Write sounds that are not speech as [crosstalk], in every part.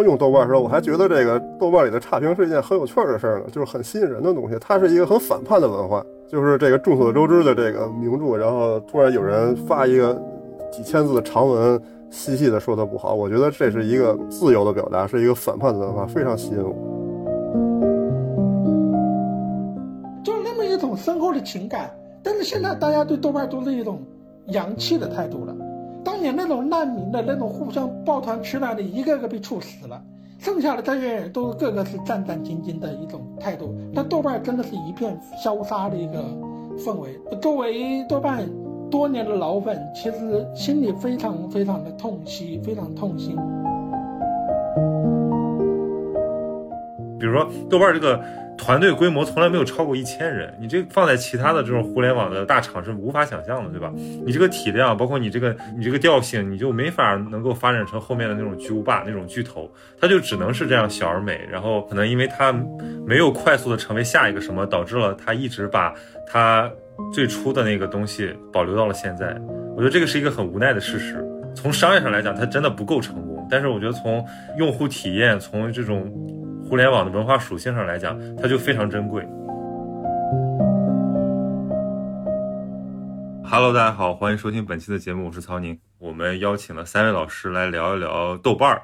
刚用豆瓣的时候，我还觉得这个豆瓣里的差评是一件很有趣的事儿呢，就是很吸引人的东西。它是一个很反叛的文化，就是这个众所周知的这个名著，然后突然有人发一个几千字的长文，细细的说它不好。我觉得这是一个自由的表达，是一个反叛的文化，非常吸引我。就那么一种深厚的情感，但是现在大家对豆瓣都是一种洋气的态度了。当年那种难民的那种互相抱团取暖的，一个个被处死了，剩下的这些人都个个是战战兢兢的一种态度。但豆瓣真的是一片消杀的一个氛围。作为豆瓣多年的老粉，其实心里非常非常的痛惜，非常痛心。比如说豆瓣这个。团队规模从来没有超过一千人，你这放在其他的这种互联网的大厂是无法想象的，对吧？你这个体量，包括你这个你这个调性，你就没法能够发展成后面的那种巨无霸那种巨头，它就只能是这样小而美。然后可能因为它没有快速的成为下一个什么，导致了它一直把它最初的那个东西保留到了现在。我觉得这个是一个很无奈的事实。从商业上来讲，它真的不够成功，但是我觉得从用户体验，从这种。互联网的文化属性上来讲，它就非常珍贵。Hello，大家好，欢迎收听本期的节目，我是曹宁。我们邀请了三位老师来聊一聊豆瓣儿。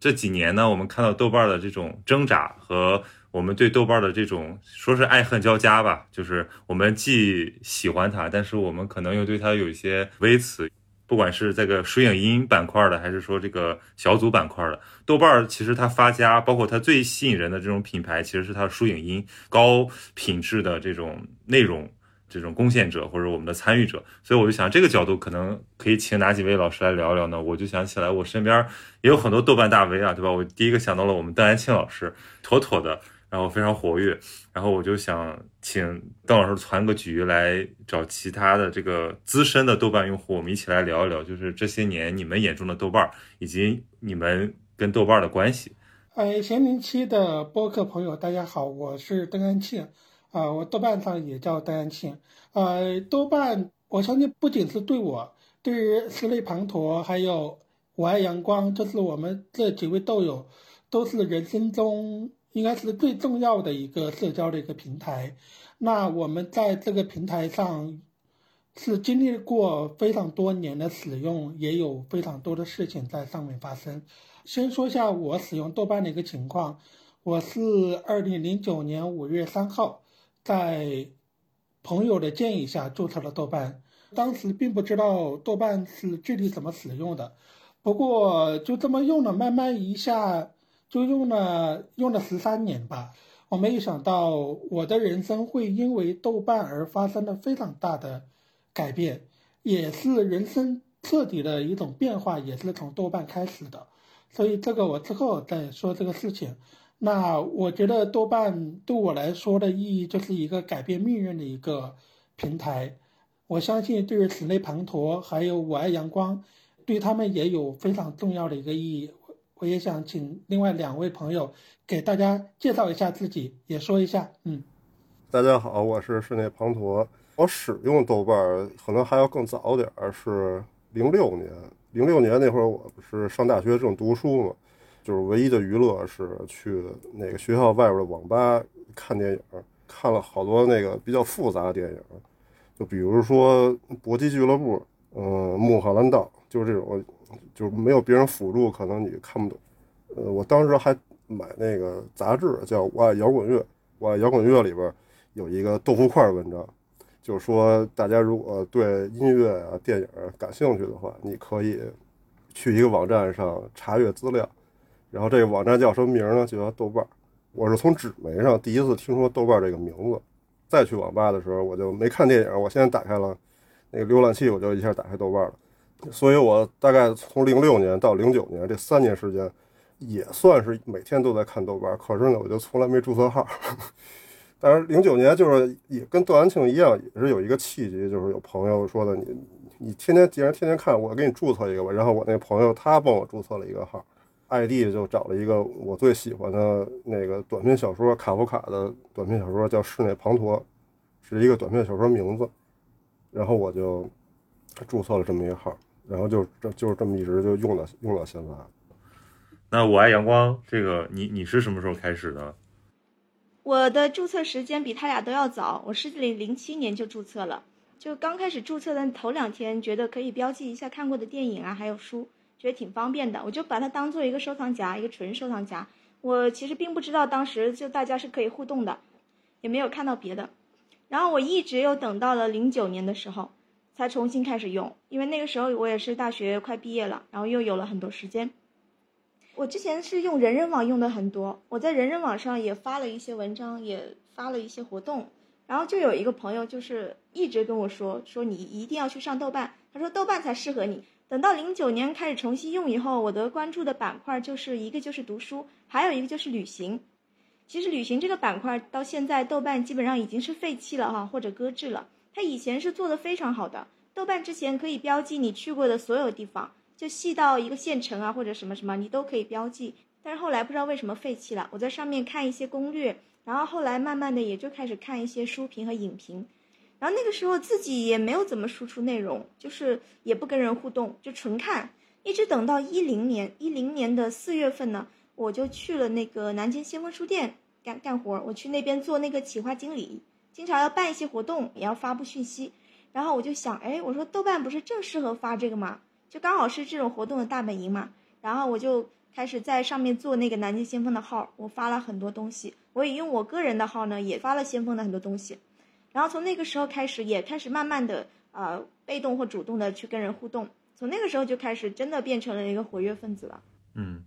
这几年呢，我们看到豆瓣儿的这种挣扎和我们对豆瓣儿的这种说是爱恨交加吧，就是我们既喜欢它，但是我们可能又对它有一些微词。不管是这个水影音板块的，还是说这个小组板块的，豆瓣儿其实它发家，包括它最吸引人的这种品牌，其实是它的书影音高品质的这种内容，这种贡献者或者我们的参与者。所以我就想，这个角度可能可以请哪几位老师来聊聊呢？我就想起来，我身边也有很多豆瓣大 V 啊，对吧？我第一个想到了我们邓安庆老师，妥妥的。然后非常活跃，然后我就想请邓老师传个局，来找其他的这个资深的豆瓣用户，我们一起来聊一聊，就是这些年你们眼中的豆瓣，以及你们跟豆瓣的关系。哎，咸宁期的播客朋友，大家好，我是邓安庆，啊，我豆瓣上也叫邓安庆。呃，豆瓣，我相信不仅是对我，对于石内滂沱，还有我爱阳光，这是我们这几位豆友，都是人生中。应该是最重要的一个社交的一个平台。那我们在这个平台上是经历过非常多年的使用，也有非常多的事情在上面发生。先说一下我使用豆瓣的一个情况，我是二零零九年五月三号在朋友的建议下注册了豆瓣，当时并不知道豆瓣是具体怎么使用的，不过就这么用了，慢慢一下。就用了用了十三年吧，我没有想到我的人生会因为豆瓣而发生了非常大的改变，也是人生彻底的一种变化，也是从豆瓣开始的。所以这个我之后再说这个事情。那我觉得豆瓣对我来说的意义就是一个改变命运的一个平台。我相信对于室内滂沱还有我爱阳光，对他们也有非常重要的一个意义。我也想请另外两位朋友给大家介绍一下自己，也说一下。嗯，大家好，我是室内滂沱。我使用豆瓣可能还要更早点儿，是零六年。零六年那会儿，我不是上大学正读书嘛，就是唯一的娱乐是去那个学校外边的网吧看电影，看了好多那个比较复杂的电影，就比如说《搏击俱乐部》，嗯，《穆赫兰道》，就是这种。就是没有别人辅助，可能你看不懂。呃，我当时还买那个杂志，叫《我爱摇滚乐》，《我爱摇滚乐》里边有一个豆腐块文章，就是说大家如果对音乐啊、电影感兴趣的话，你可以去一个网站上查阅资料。然后这个网站叫什么名呢？就叫豆瓣。我是从纸媒上第一次听说豆瓣这个名字。再去网吧的时候，我就没看电影，我现在打开了那个浏览器，我就一下打开豆瓣了。所以，我大概从零六年到零九年这三年时间，也算是每天都在看豆瓣。可是呢，我就从来没注册号。[laughs] 但是零九年就是也跟段安庆一样，也是有一个契机，就是有朋友说的，你你天天既然天天看，我给你注册一个吧。然后我那朋友他帮我注册了一个号，ID 就找了一个我最喜欢的那个短篇小说卡夫卡的短篇小说，叫《室内滂沱》，是一个短篇小说名字。然后我就注册了这么一个号。然后就这就是这么一直就用到用到现在。那我爱阳光这个，你你是什么时候开始的？我的注册时间比他俩都要早，我是零零七年就注册了。就刚开始注册的头两天，觉得可以标记一下看过的电影啊，还有书，觉得挺方便的，我就把它当做一个收藏夹，一个纯收藏夹。我其实并不知道当时就大家是可以互动的，也没有看到别的。然后我一直又等到了零九年的时候，才重新开始用，因为那个时候我也是大学快毕业了，然后又有了很多时间。我之前是用人人网用的很多，我在人人网上也发了一些文章，也发了一些活动。然后就有一个朋友，就是一直跟我说，说你一定要去上豆瓣。他说豆瓣才适合你。等到零九年开始重新用以后，我的关注的板块就是一个就是读书，还有一个就是旅行。其实旅行这个板块到现在豆瓣基本上已经是废弃了哈，或者搁置了。它以前是做的非常好的，豆瓣之前可以标记你去过的所有地方，就细到一个县城啊或者什么什么，你都可以标记。但是后来不知道为什么废弃了，我在上面看一些攻略。然后后来慢慢的也就开始看一些书评和影评，然后那个时候自己也没有怎么输出内容，就是也不跟人互动，就纯看。一直等到一零年，一零年的四月份呢，我就去了那个南京先锋书店干干活。我去那边做那个企划经理，经常要办一些活动，也要发布讯息。然后我就想，哎，我说豆瓣不是正适合发这个吗？就刚好是这种活动的大本营嘛。然后我就。开始在上面做那个南京先锋的号，我发了很多东西，我也用我个人的号呢，也发了先锋的很多东西，然后从那个时候开始，也开始慢慢的呃被动或主动的去跟人互动，从那个时候就开始真的变成了一个活跃分子了。嗯，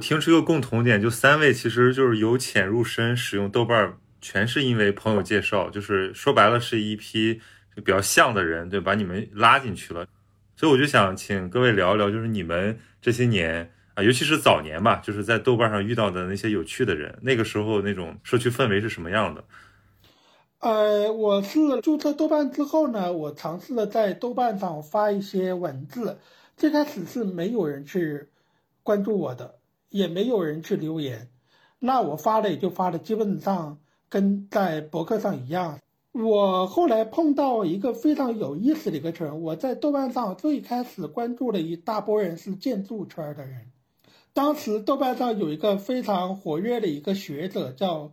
听出一个共同点，就三位其实就是由浅入深使用豆瓣，全是因为朋友介绍，就是说白了是一批比较像的人，对，把你们拉进去了，所以我就想请各位聊一聊，就是你们这些年。啊，尤其是早年吧，就是在豆瓣上遇到的那些有趣的人，那个时候那种社区氛围是什么样的？呃，我是注册豆瓣之后呢，我尝试了在豆瓣上发一些文字，最开始是没有人去关注我的，也没有人去留言，那我发了也就发了，基本上跟在博客上一样。我后来碰到一个非常有意思的一个群，我在豆瓣上最开始关注了一大波人是建筑圈的人。当时豆瓣上有一个非常活跃的一个学者，叫，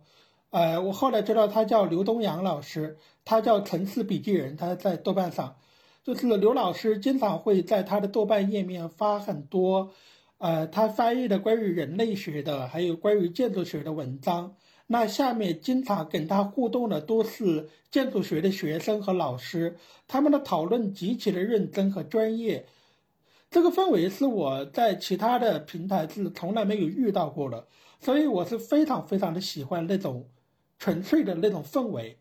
呃，我后来知道他叫刘东阳老师，他叫城市笔记人，他在豆瓣上，就是刘老师经常会在他的豆瓣页面发很多，呃，他翻译的关于人类学的，还有关于建筑学的文章，那下面经常跟他互动的都是建筑学的学生和老师，他们的讨论极其的认真和专业。这个氛围是我在其他的平台是从来没有遇到过的，所以我是非常非常的喜欢那种纯粹的那种氛围。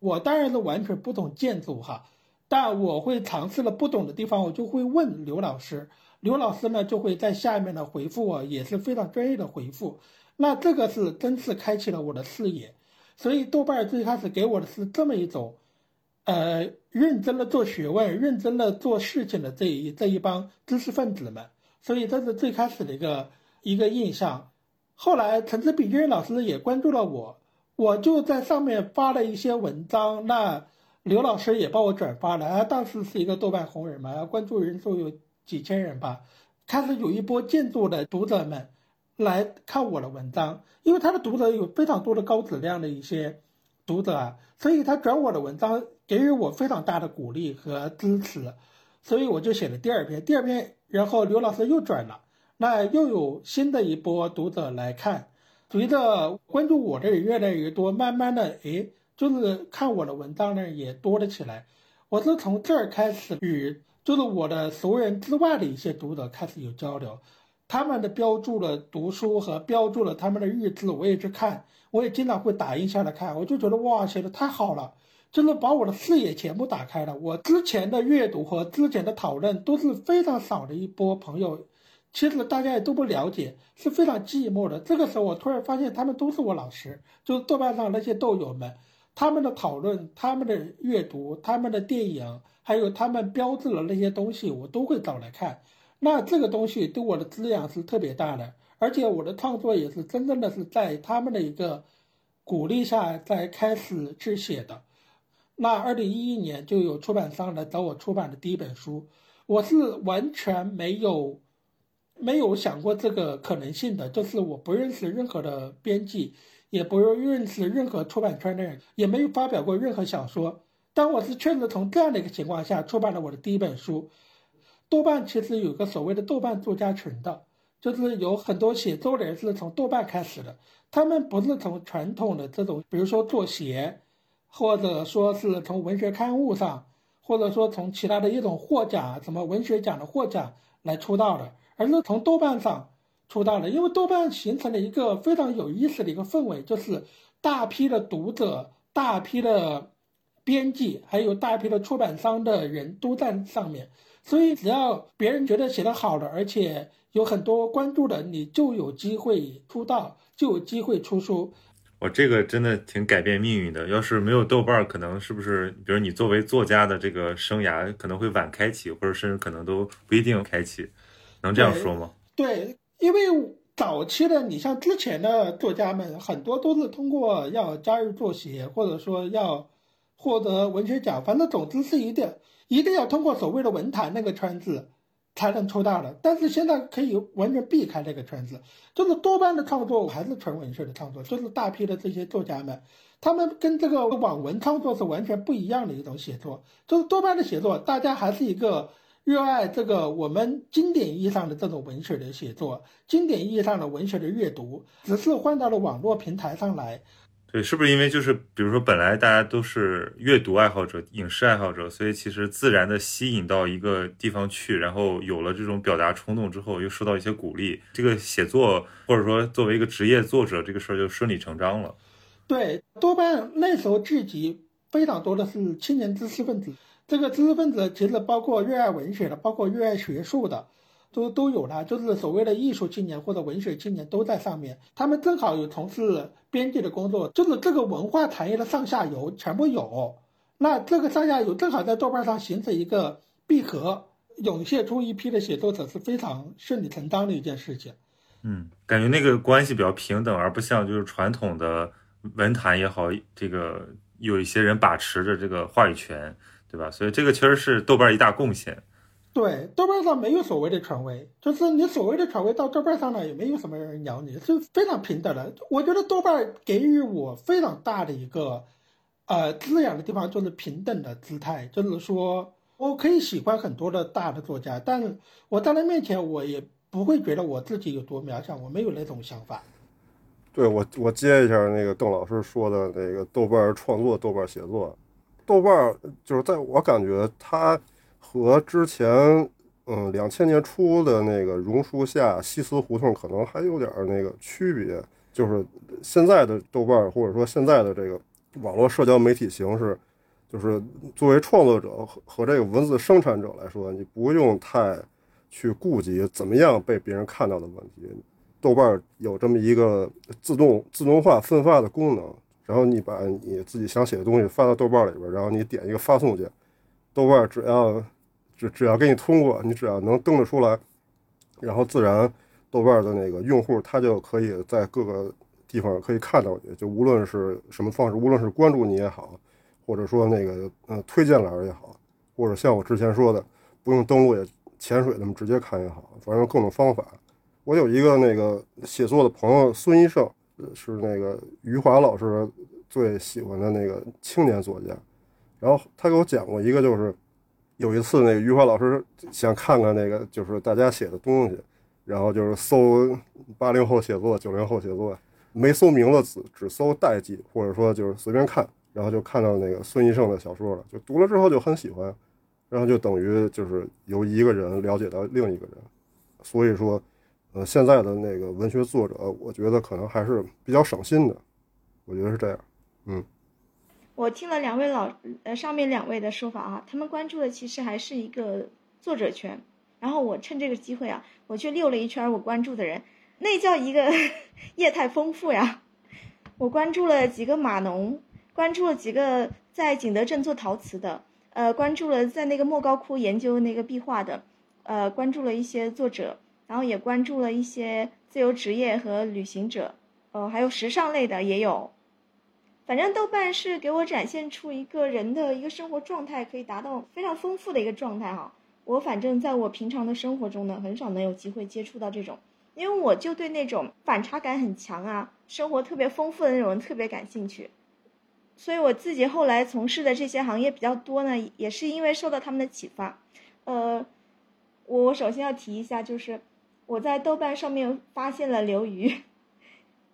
我当然是完全不懂建筑哈，但我会尝试了不懂的地方，我就会问刘老师，刘老师呢就会在下面呢回复我，也是非常专业的回复。那这个是真是开启了我的视野，所以豆瓣最开始给我的是这么一种。呃，认真的做学问、认真的做事情的这一这一帮知识分子们，所以这是最开始的一个一个印象。后来，陈志比君老师也关注了我，我就在上面发了一些文章。那刘老师也帮我转发了，他当时是一个豆瓣红人嘛，关注人数有几千人吧。开始有一波建筑的读者们来看我的文章，因为他的读者有非常多的高质量的一些读者啊，所以他转我的文章。给予我非常大的鼓励和支持，所以我就写了第二篇。第二篇，然后刘老师又转了，那又有新的一波读者来看。随着关注我的人越来越多，慢慢的，哎，就是看我的文章呢也多了起来。我是从这儿开始与就是我的熟人之外的一些读者开始有交流，他们的标注了读书和标注了他们的日志，我也去看，我也经常会打印下来看，我就觉得哇，写的太好了。就是把我的视野全部打开了。我之前的阅读和之前的讨论都是非常少的一波朋友，其实大家也都不了解，是非常寂寞的。这个时候，我突然发现他们都是我老师，就是豆瓣上那些豆友们，他们的讨论、他们的阅读、他们的电影，还有他们标志的那些东西，我都会找来看。那这个东西对我的滋养是特别大的，而且我的创作也是真正的是在他们的一个鼓励下才开始去写的。那二零一一年就有出版商来找我出版的第一本书，我是完全没有没有想过这个可能性的，就是我不认识任何的编辑，也不认识任何出版圈的人，也没有发表过任何小说。但我是确实从这样的一个情况下出版了我的第一本书。豆瓣其实有个所谓的豆瓣作家群的，就是有很多写作的人是从豆瓣开始的，他们不是从传统的这种，比如说作协，或者说是从文学刊物上，或者说从其他的一种获奖，什么文学奖的获奖来出道的。而是从豆瓣上出道的，因为豆瓣形成了一个非常有意思的一个氛围，就是大批的读者、大批的编辑，还有大批的出版商的人都在上面，所以只要别人觉得写的好的，而且有很多关注的，你就有机会出道，就有机会出书。我这个真的挺改变命运的。要是没有豆瓣，可能是不是，比如你作为作家的这个生涯可能会晚开启，或者甚至可能都不一定开启。能这样说吗？对，因为早期的你像之前的作家们，很多都是通过要加入作协，或者说要获得文学奖，反正总之是一定一定要通过所谓的文坛那个圈子才能出道的。但是现在可以完全避开这个圈子，就是多半的创作还是纯文学的创作，就是大批的这些作家们，他们跟这个网文创作是完全不一样的一种写作，就是多半的写作，大家还是一个。热爱这个我们经典意义上的这种文学的写作，经典意义上的文学的阅读，只是换到了网络平台上来。对，是不是因为就是比如说本来大家都是阅读爱好者、影视爱好者，所以其实自然的吸引到一个地方去，然后有了这种表达冲动之后，又受到一些鼓励，这个写作或者说作为一个职业作者，这个事儿就顺理成章了。对，多半那时候聚集非常多的是青年知识分子。这个知识分子其实包括热爱文学的，包括热爱学术的，都都有了。就是所谓的艺术青年或者文学青年都在上面。他们正好有从事编辑的工作，就是这个文化产业的上下游全部有。那这个上下游正好在豆瓣上形成一个闭合，涌现出一批的写作者是非常顺理成章的一件事情。嗯，感觉那个关系比较平等，而不像就是传统的文坛也好，这个有一些人把持着这个话语权。对吧？所以这个确实是豆瓣一大贡献。对，豆瓣上没有所谓的权威，就是你所谓的权威到豆瓣上呢，也没有什么人鸟你，是非常平等的。我觉得豆瓣给予我非常大的一个呃滋养的地方，就是平等的姿态。就是说我可以喜欢很多的大的作家，但我在他面前，我也不会觉得我自己有多渺小，我没有那种想法。对我，我接一下那个邓老师说的那个豆瓣创作、豆瓣写作。豆瓣就是在我感觉，他和之前嗯两千年初的那个榕树下、西斯胡同可能还有点那个区别。就是现在的豆瓣，或者说现在的这个网络社交媒体形式，就是作为创作者和和这个文字生产者来说，你不用太去顾及怎么样被别人看到的问题。豆瓣有这么一个自动自动化分发的功能。然后你把你自己想写的东西发到豆瓣里边，然后你点一个发送键，豆瓣只要只只要给你通过，你只要能登得出来，然后自然豆瓣的那个用户他就可以在各个地方可以看到你，就无论是什么方式，无论是关注你也好，或者说那个嗯推荐栏也好，或者像我之前说的不用登录也潜水那么直接看也好，反正各种方法。我有一个那个写作的朋友孙一胜。是那个余华老师最喜欢的那个青年作家，然后他给我讲过一个，就是有一次那个余华老师想看看那个就是大家写的东西，然后就是搜八零后写作、九零后写作，没搜名字，只只搜代际，或者说就是随便看，然后就看到那个孙一胜的小说了，就读了之后就很喜欢，然后就等于就是由一个人了解到另一个人，所以说。呃，现在的那个文学作者，我觉得可能还是比较省心的，我觉得是这样。嗯，我听了两位老呃上面两位的说法啊，他们关注的其实还是一个作者圈。然后我趁这个机会啊，我去溜了一圈我关注的人，那叫一个 [laughs] 业态丰富呀。我关注了几个码农，关注了几个在景德镇做陶瓷的，呃，关注了在那个莫高窟研究那个壁画的，呃，关注了一些作者。然后也关注了一些自由职业和旅行者，呃，还有时尚类的也有。反正豆瓣是给我展现出一个人的一个生活状态可以达到非常丰富的一个状态哈。我反正在我平常的生活中呢，很少能有机会接触到这种，因为我就对那种反差感很强啊，生活特别丰富的那种人特别感兴趣。所以我自己后来从事的这些行业比较多呢，也是因为受到他们的启发。呃，我首先要提一下，就是我在豆瓣上面发现了刘瑜。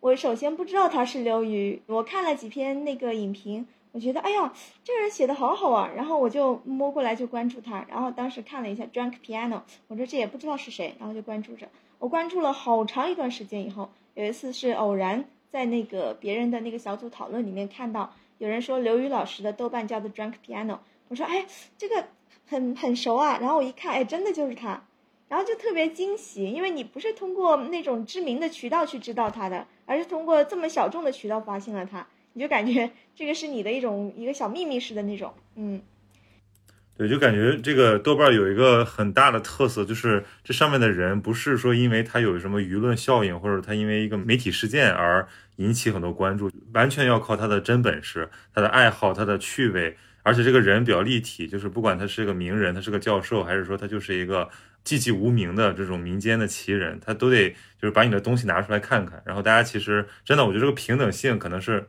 我首先不知道他是刘瑜，我看了几篇那个影评，我觉得哎呀，这个人写的好好啊，然后我就摸过来就关注他，然后当时看了一下 Drunk Piano，我说这也不知道是谁，然后就关注着。我关注了好长一段时间以后，有一次是偶然在那个别人的那个小组讨论里面看到有人说刘瑜老师的豆瓣叫的 Drunk Piano，我说哎，这个很很熟啊，然后我一看，哎，真的就是他。然后就特别惊喜，因为你不是通过那种知名的渠道去知道他的，而是通过这么小众的渠道发现了他，你就感觉 [laughs] 这个是你的一种一个小秘密似的那种，嗯，对，就感觉这个豆瓣有一个很大的特色，就是这上面的人不是说因为他有什么舆论效应，或者他因为一个媒体事件而引起很多关注，完全要靠他的真本事、他的爱好、他的趣味，而且这个人比较立体，就是不管他是个名人，他是个教授，还是说他就是一个。寂寂无名的这种民间的奇人，他都得就是把你的东西拿出来看看。然后大家其实真的，我觉得这个平等性可能是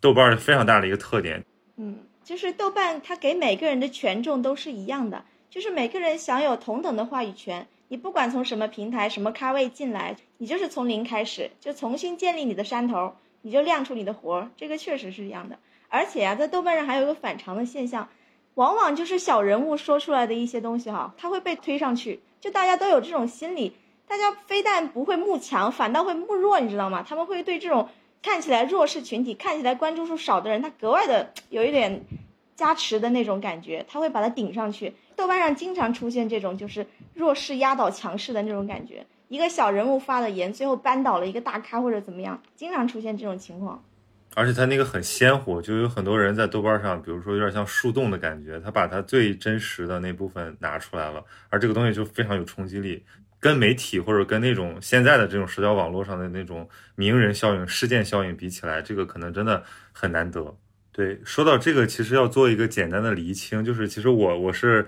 豆瓣非常大的一个特点。嗯，就是豆瓣它给每个人的权重都是一样的，就是每个人享有同等的话语权。你不管从什么平台、什么咖位进来，你就是从零开始，就重新建立你的山头，你就亮出你的活儿。这个确实是这样的。而且啊，在豆瓣上还有一个反常的现象。往往就是小人物说出来的一些东西哈，他会被推上去，就大家都有这种心理，大家非但不会慕强，反倒会慕弱，你知道吗？他们会对这种看起来弱势群体、看起来关注数少的人，他格外的有一点加持的那种感觉，他会把他顶上去。豆瓣上经常出现这种就是弱势压倒强势的那种感觉，一个小人物发了言，最后扳倒了一个大咖或者怎么样，经常出现这种情况。而且他那个很鲜活，就有很多人在豆瓣上，比如说有点像树洞的感觉，他把他最真实的那部分拿出来了，而这个东西就非常有冲击力，跟媒体或者跟那种现在的这种社交网络上的那种名人效应、事件效应比起来，这个可能真的很难得。对，说到这个，其实要做一个简单的厘清，就是其实我我是。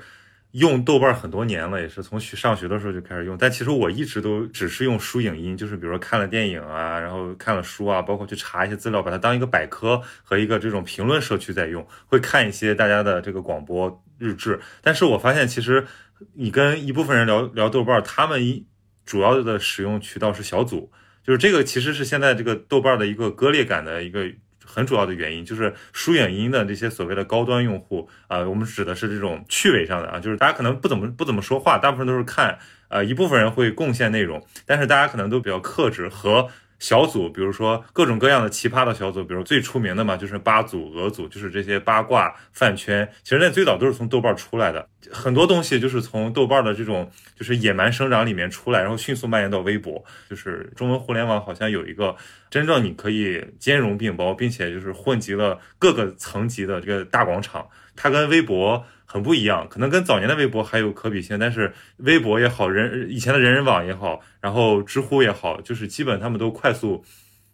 用豆瓣很多年了，也是从学上学的时候就开始用。但其实我一直都只是用书影音，就是比如说看了电影啊，然后看了书啊，包括去查一些资料，把它当一个百科和一个这种评论社区在用。会看一些大家的这个广播日志。但是我发现，其实你跟一部分人聊聊豆瓣，他们一主要的使用渠道是小组，就是这个其实是现在这个豆瓣的一个割裂感的一个。很主要的原因就是舒影音的这些所谓的高端用户啊，我们指的是这种趣味上的啊，就是大家可能不怎么不怎么说话，大部分都是看，呃，一部分人会贡献内容，但是大家可能都比较克制和。小组，比如说各种各样的奇葩的小组，比如最出名的嘛，就是八组、俄组，就是这些八卦饭圈。其实那最早都是从豆瓣出来的，很多东西就是从豆瓣的这种就是野蛮生长里面出来，然后迅速蔓延到微博。就是中文互联网好像有一个真正你可以兼容并包，并且就是混集了各个层级的这个大广场，它跟微博。很不一样，可能跟早年的微博还有可比性，但是微博也好，人以前的人人网也好，然后知乎也好，就是基本他们都快速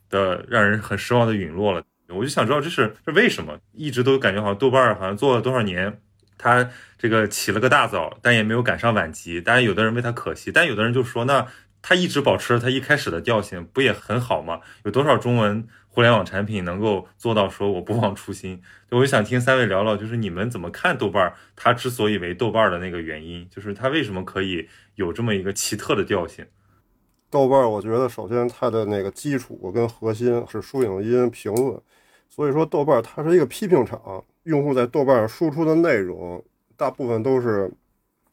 的让人很失望的陨落了。我就想知道这是这为什么？一直都感觉好像豆瓣好像做了多少年，它这个起了个大早，但也没有赶上晚集。当然，有的人为它可惜，但有的人就说，那它一直保持着它一开始的调性，不也很好吗？有多少中文？互联网产品能够做到说我不忘初心，我就想听三位聊聊，就是你们怎么看豆瓣儿？它之所以为豆瓣儿的那个原因，就是它为什么可以有这么一个奇特的调性？豆瓣儿，我觉得首先它的那个基础跟核心是书影音评论，所以说豆瓣儿它是一个批评场，用户在豆瓣上输出的内容大部分都是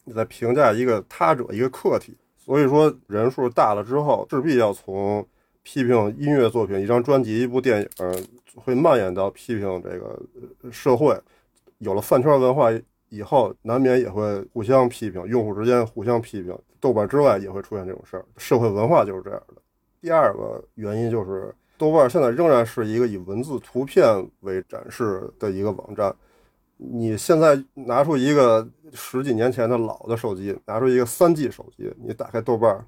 你在评价一个他者一个客体，所以说人数大了之后，势必要从。批评音乐作品，一张专辑，一部电影，会蔓延到批评这个社会。有了饭圈文化以后，难免也会互相批评，用户之间互相批评。豆瓣之外也会出现这种事儿，社会文化就是这样的。第二个原因就是，豆瓣现在仍然是一个以文字、图片为展示的一个网站。你现在拿出一个十几年前的老的手机，拿出一个三 G 手机，你打开豆瓣，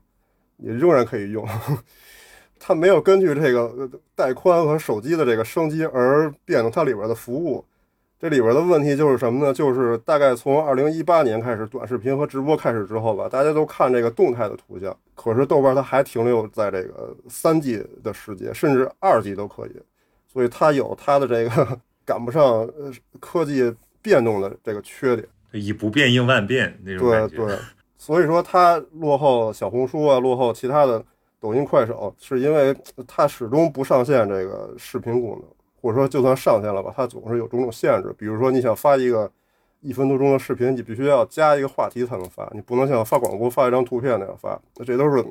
你仍然可以用。它没有根据这个带宽和手机的这个升级而变动它里边的服务，这里边的问题就是什么呢？就是大概从二零一八年开始，短视频和直播开始之后吧，大家都看这个动态的图像，可是豆瓣它还停留在这个三 G 的世界，甚至二 G 都可以，所以它有它的这个 [laughs] 赶不上呃科技变动的这个缺点。以不变应万变那种。对对，所以说它落后小红书啊，落后其他的抖音、快手，是因为它始终不上线这个视频功能。或者说，就算上线了吧，它总是有种种限制。比如说，你想发一个一分多钟的视频，你必须要加一个话题才能发，你不能像发广播发一张图片那样发。那这都是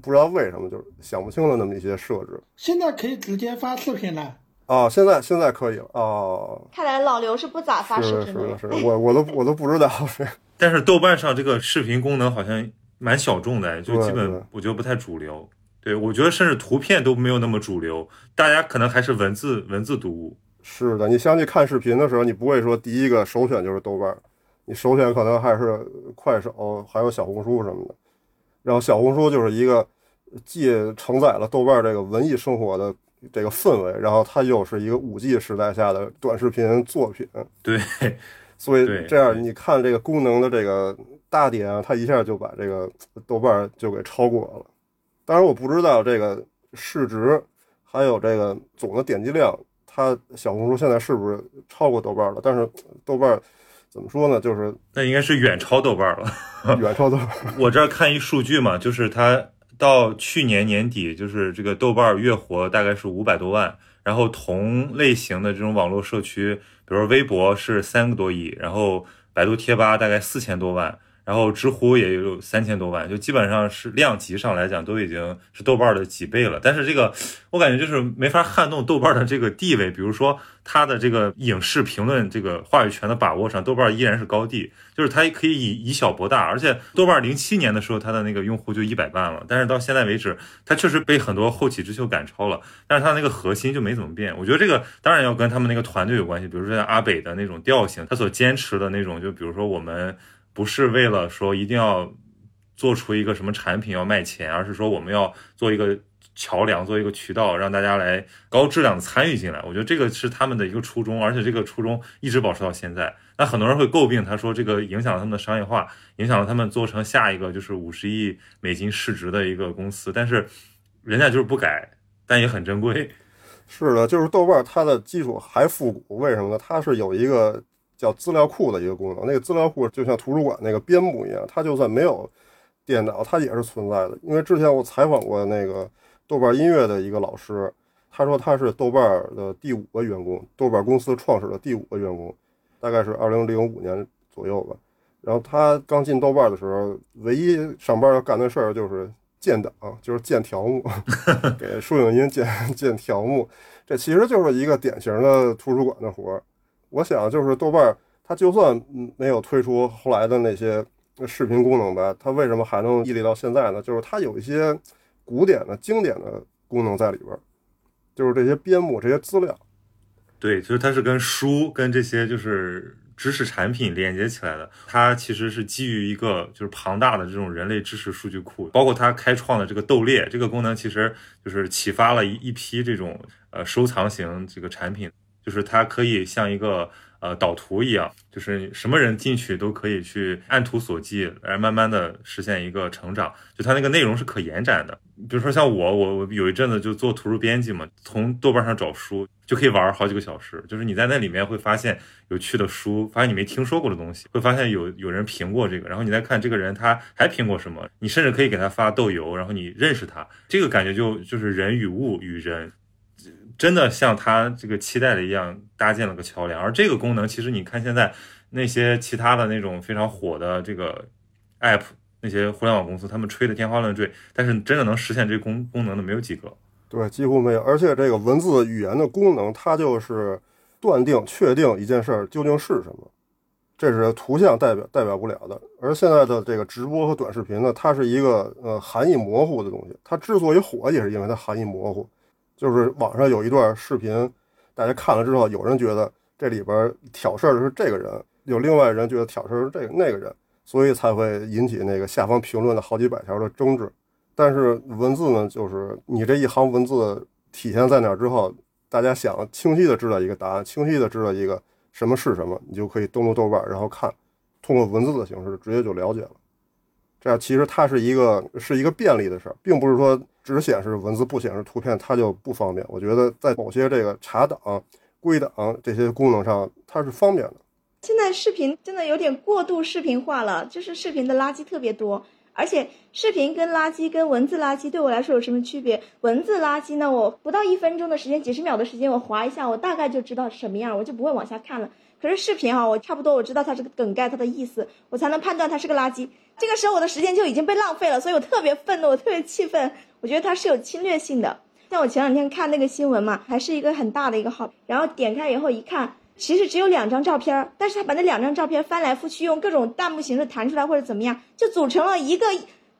不知道为什么，就是想不清的那么一些设置。现在可以直接发视频了哦！现在现在可以了哦！看来老刘是不咋发视频的。是是 [laughs] 是，我我都我都不知道是。[laughs] 但是豆瓣上这个视频功能好像蛮小众的，就基本我觉得不太主流。对，我觉得甚至图片都没有那么主流，大家可能还是文字文字读物。是的，你想去看视频的时候，你不会说第一个首选就是豆瓣，你首选可能还是快手，还有小红书什么的。然后小红书就是一个既承载了豆瓣这个文艺生活的这个氛围，然后它又是一个五 G 时代下的短视频作品。对，所以这样你看这个功能的这个大点啊，它一下就把这个豆瓣就给超过了。当然我不知道这个市值，还有这个总的点击量，它小红书现在是不是超过豆瓣了？但是豆瓣怎么说呢？就是那应该是远超豆瓣了，远超豆瓣。[laughs] 我这儿看一数据嘛，就是它到去年年底，就是这个豆瓣月活大概是五百多万，然后同类型的这种网络社区，比如说微博是三个多亿，然后百度贴吧大概四千多万。然后知乎也有三千多万，就基本上是量级上来讲都已经是豆瓣的几倍了。但是这个我感觉就是没法撼动豆瓣的这个地位。比如说它的这个影视评论这个话语权的把握上，豆瓣依然是高地。就是它可以以以小博大，而且豆瓣零七年的时候它的那个用户就一百万了，但是到现在为止，它确实被很多后起之秀赶超了。但是它那个核心就没怎么变。我觉得这个当然要跟他们那个团队有关系。比如说像阿北的那种调性，他所坚持的那种，就比如说我们。不是为了说一定要做出一个什么产品要卖钱，而是说我们要做一个桥梁，做一个渠道，让大家来高质量的参与进来。我觉得这个是他们的一个初衷，而且这个初衷一直保持到现在。那很多人会诟病他说这个影响了他们的商业化，影响了他们做成下一个就是五十亿美金市值的一个公司。但是人家就是不改，但也很珍贵。是的，就是豆瓣它的基础还复古，为什么呢？它是有一个。叫资料库的一个功能，那个资料库就像图书馆那个编目一样，它就算没有电脑，它也是存在的。因为之前我采访过那个豆瓣音乐的一个老师，他说他是豆瓣的第五个员工，豆瓣公司创始的第五个员工，大概是二零零五年左右吧。然后他刚进豆瓣的时候，唯一上班要干的事儿就是建档，就是建条目，[laughs] 给树影音建建条目。这其实就是一个典型的图书馆的活儿。我想，就是豆瓣，它就算没有推出后来的那些视频功能吧，它为什么还能屹立到现在呢？就是它有一些古典的、经典的功能在里边，就是这些编目、这些资料。对，就是它是跟书、跟这些就是知识产品连接起来的。它其实是基于一个就是庞大的这种人类知识数据库，包括它开创的这个豆猎这个功能，其实就是启发了一一批这种呃收藏型这个产品。就是它可以像一个呃导图一样，就是什么人进去都可以去按图索骥，来慢慢的实现一个成长。就它那个内容是可延展的。比如说像我，我我有一阵子就做图书编辑嘛，从豆瓣上找书就可以玩好几个小时。就是你在那里面会发现有趣的书，发现你没听说过的东西，会发现有有人评过这个，然后你再看这个人他还评过什么，你甚至可以给他发豆油，然后你认识他，这个感觉就就是人与物与人。真的像他这个期待的一样，搭建了个桥梁。而这个功能，其实你看现在那些其他的那种非常火的这个 app，那些互联网公司，他们吹的天花乱坠，但是真的能实现这功功能的没有几个。对，几乎没有。而且这个文字语言的功能，它就是断定、确定一件事儿究竟是什么，这是图像代表代表不了的。而现在的这个直播和短视频呢，它是一个呃含义模糊的东西。它之所以火，也是因为它含义模糊。就是网上有一段视频，大家看了之后，有人觉得这里边挑事儿的是这个人，有另外人觉得挑事儿是这个那个人，所以才会引起那个下方评论的好几百条的争执。但是文字呢，就是你这一行文字体现在哪之后，大家想清晰的知道一个答案，清晰的知道一个什么是什么，你就可以登录豆瓣，然后看，通过文字的形式直接就了解了。这样其实它是一个是一个便利的事儿，并不是说只显示文字不显示图片它就不方便。我觉得在某些这个查档、归档这些功能上，它是方便的。现在视频真的有点过度视频化了，就是视频的垃圾特别多。而且视频跟垃圾跟文字垃圾对我来说有什么区别？文字垃圾呢？我不到一分钟的时间，几十秒的时间，我划一下，我大概就知道什么样，我就不会往下看了。可是视频啊，我差不多我知道它这个梗概，它的意思，我才能判断它是个垃圾。这个时候我的时间就已经被浪费了，所以我特别愤怒，我特别气愤。我觉得它是有侵略性的。像我前两天看那个新闻嘛，还是一个很大的一个号，然后点开以后一看，其实只有两张照片，但是他把那两张照片翻来覆去，用各种弹幕形式弹出来或者怎么样，就组成了一个。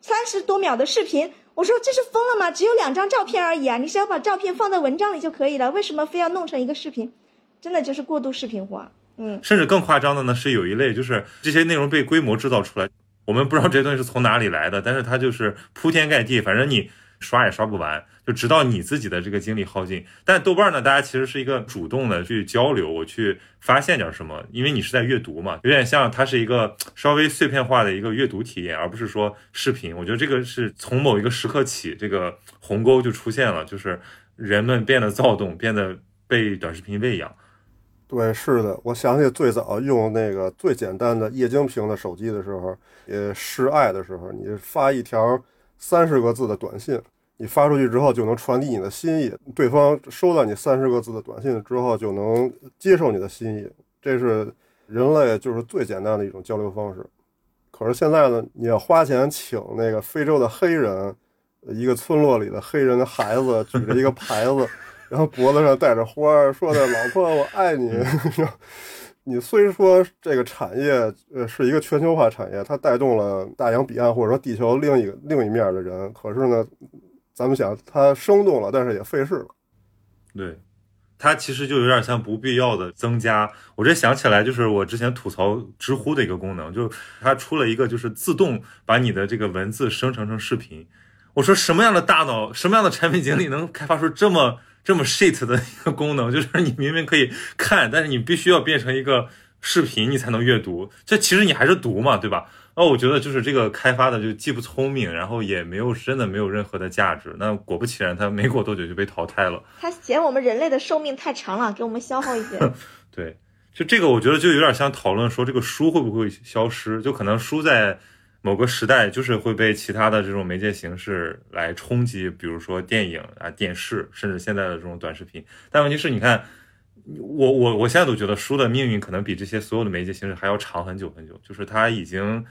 三十多秒的视频，我说这是疯了吗？只有两张照片而已啊！你只要把照片放在文章里就可以了，为什么非要弄成一个视频？真的就是过度视频化。嗯，甚至更夸张的呢，是有一类就是这些内容被规模制造出来，我们不知道这些东西是从哪里来的，但是它就是铺天盖地，反正你。刷也刷不完，就直到你自己的这个精力耗尽。但豆瓣呢，大家其实是一个主动的去交流，我去发现点什么，因为你是在阅读嘛，有点像它是一个稍微碎片化的一个阅读体验，而不是说视频。我觉得这个是从某一个时刻起，这个鸿沟就出现了，就是人们变得躁动，变得被短视频喂养。对，是的，我想起最早用那个最简单的液晶屏的手机的时候，也示爱的时候，你发一条。三十个字的短信，你发出去之后就能传递你的心意，对方收到你三十个字的短信之后就能接受你的心意，这是人类就是最简单的一种交流方式。可是现在呢，你要花钱请那个非洲的黑人，一个村落里的黑人的孩子举着一个牌子，然后脖子上带着花，说的“老婆，我爱你”。[laughs] 你虽说这个产业呃是一个全球化产业，它带动了大洋彼岸或者说地球另一另一面的人，可是呢，咱们想它生动了，但是也费事了。对，它其实就有点像不必要的增加。我这想起来，就是我之前吐槽知乎的一个功能，就它出了一个就是自动把你的这个文字生成成视频。我说什么样的大脑，什么样的产品经理能开发出这么？这么 shit 的一个功能，就是你明明可以看，但是你必须要变成一个视频，你才能阅读。这其实你还是读嘛，对吧？哦，我觉得就是这个开发的就既不聪明，然后也没有真的没有任何的价值。那果不其然，它没过多久就被淘汰了。它嫌我们人类的寿命太长了，给我们消耗一些。[laughs] 对，就这个，我觉得就有点像讨论说这个书会不会消失，就可能书在。某个时代就是会被其他的这种媒介形式来冲击，比如说电影啊、电视，甚至现在的这种短视频。但问题是，你看，我我我现在都觉得书的命运可能比这些所有的媒介形式还要长很久很久。就是它已经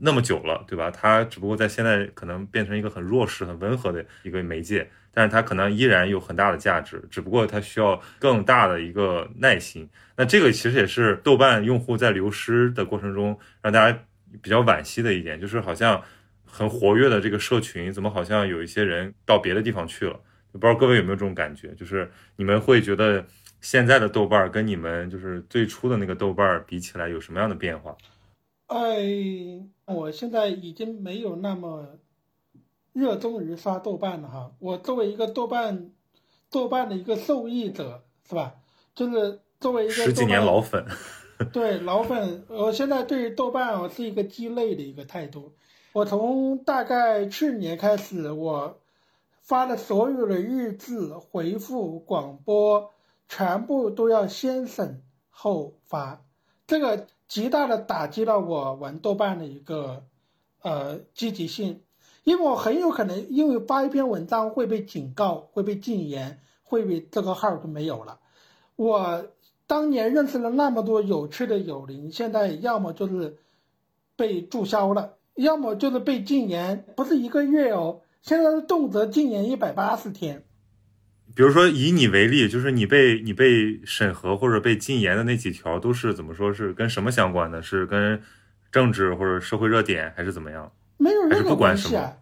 那么久了，对吧？它只不过在现在可能变成一个很弱势、很温和的一个媒介，但是它可能依然有很大的价值，只不过它需要更大的一个耐心。那这个其实也是豆瓣用户在流失的过程中让大家。比较惋惜的一点就是，好像很活跃的这个社群，怎么好像有一些人到别的地方去了？不知道各位有没有这种感觉？就是你们会觉得现在的豆瓣跟你们就是最初的那个豆瓣比起来，有什么样的变化？哎，我现在已经没有那么热衷于刷豆瓣了哈。我作为一个豆瓣豆瓣的一个受益者，是吧？就是作为一个十几年老粉。[laughs] 对老粉，我现在对豆瓣我是一个鸡肋的一个态度。我从大概去年开始，我发的所有的日志、回复、广播，全部都要先审后发，这个极大的打击了我玩豆瓣的一个呃积极性，因为我很有可能因为发一篇文章会被警告、会被禁言、会被这个号就没有了，我。当年认识了那么多有趣的友邻，现在要么就是被注销了，要么就是被禁言，不是一个月哦，现在是动辄禁言一百八十天。比如说以你为例，就是你被你被审核或者被禁言的那几条，都是怎么说是跟什么相关的？是跟政治或者社会热点，还是怎么样？没有任何关系啊，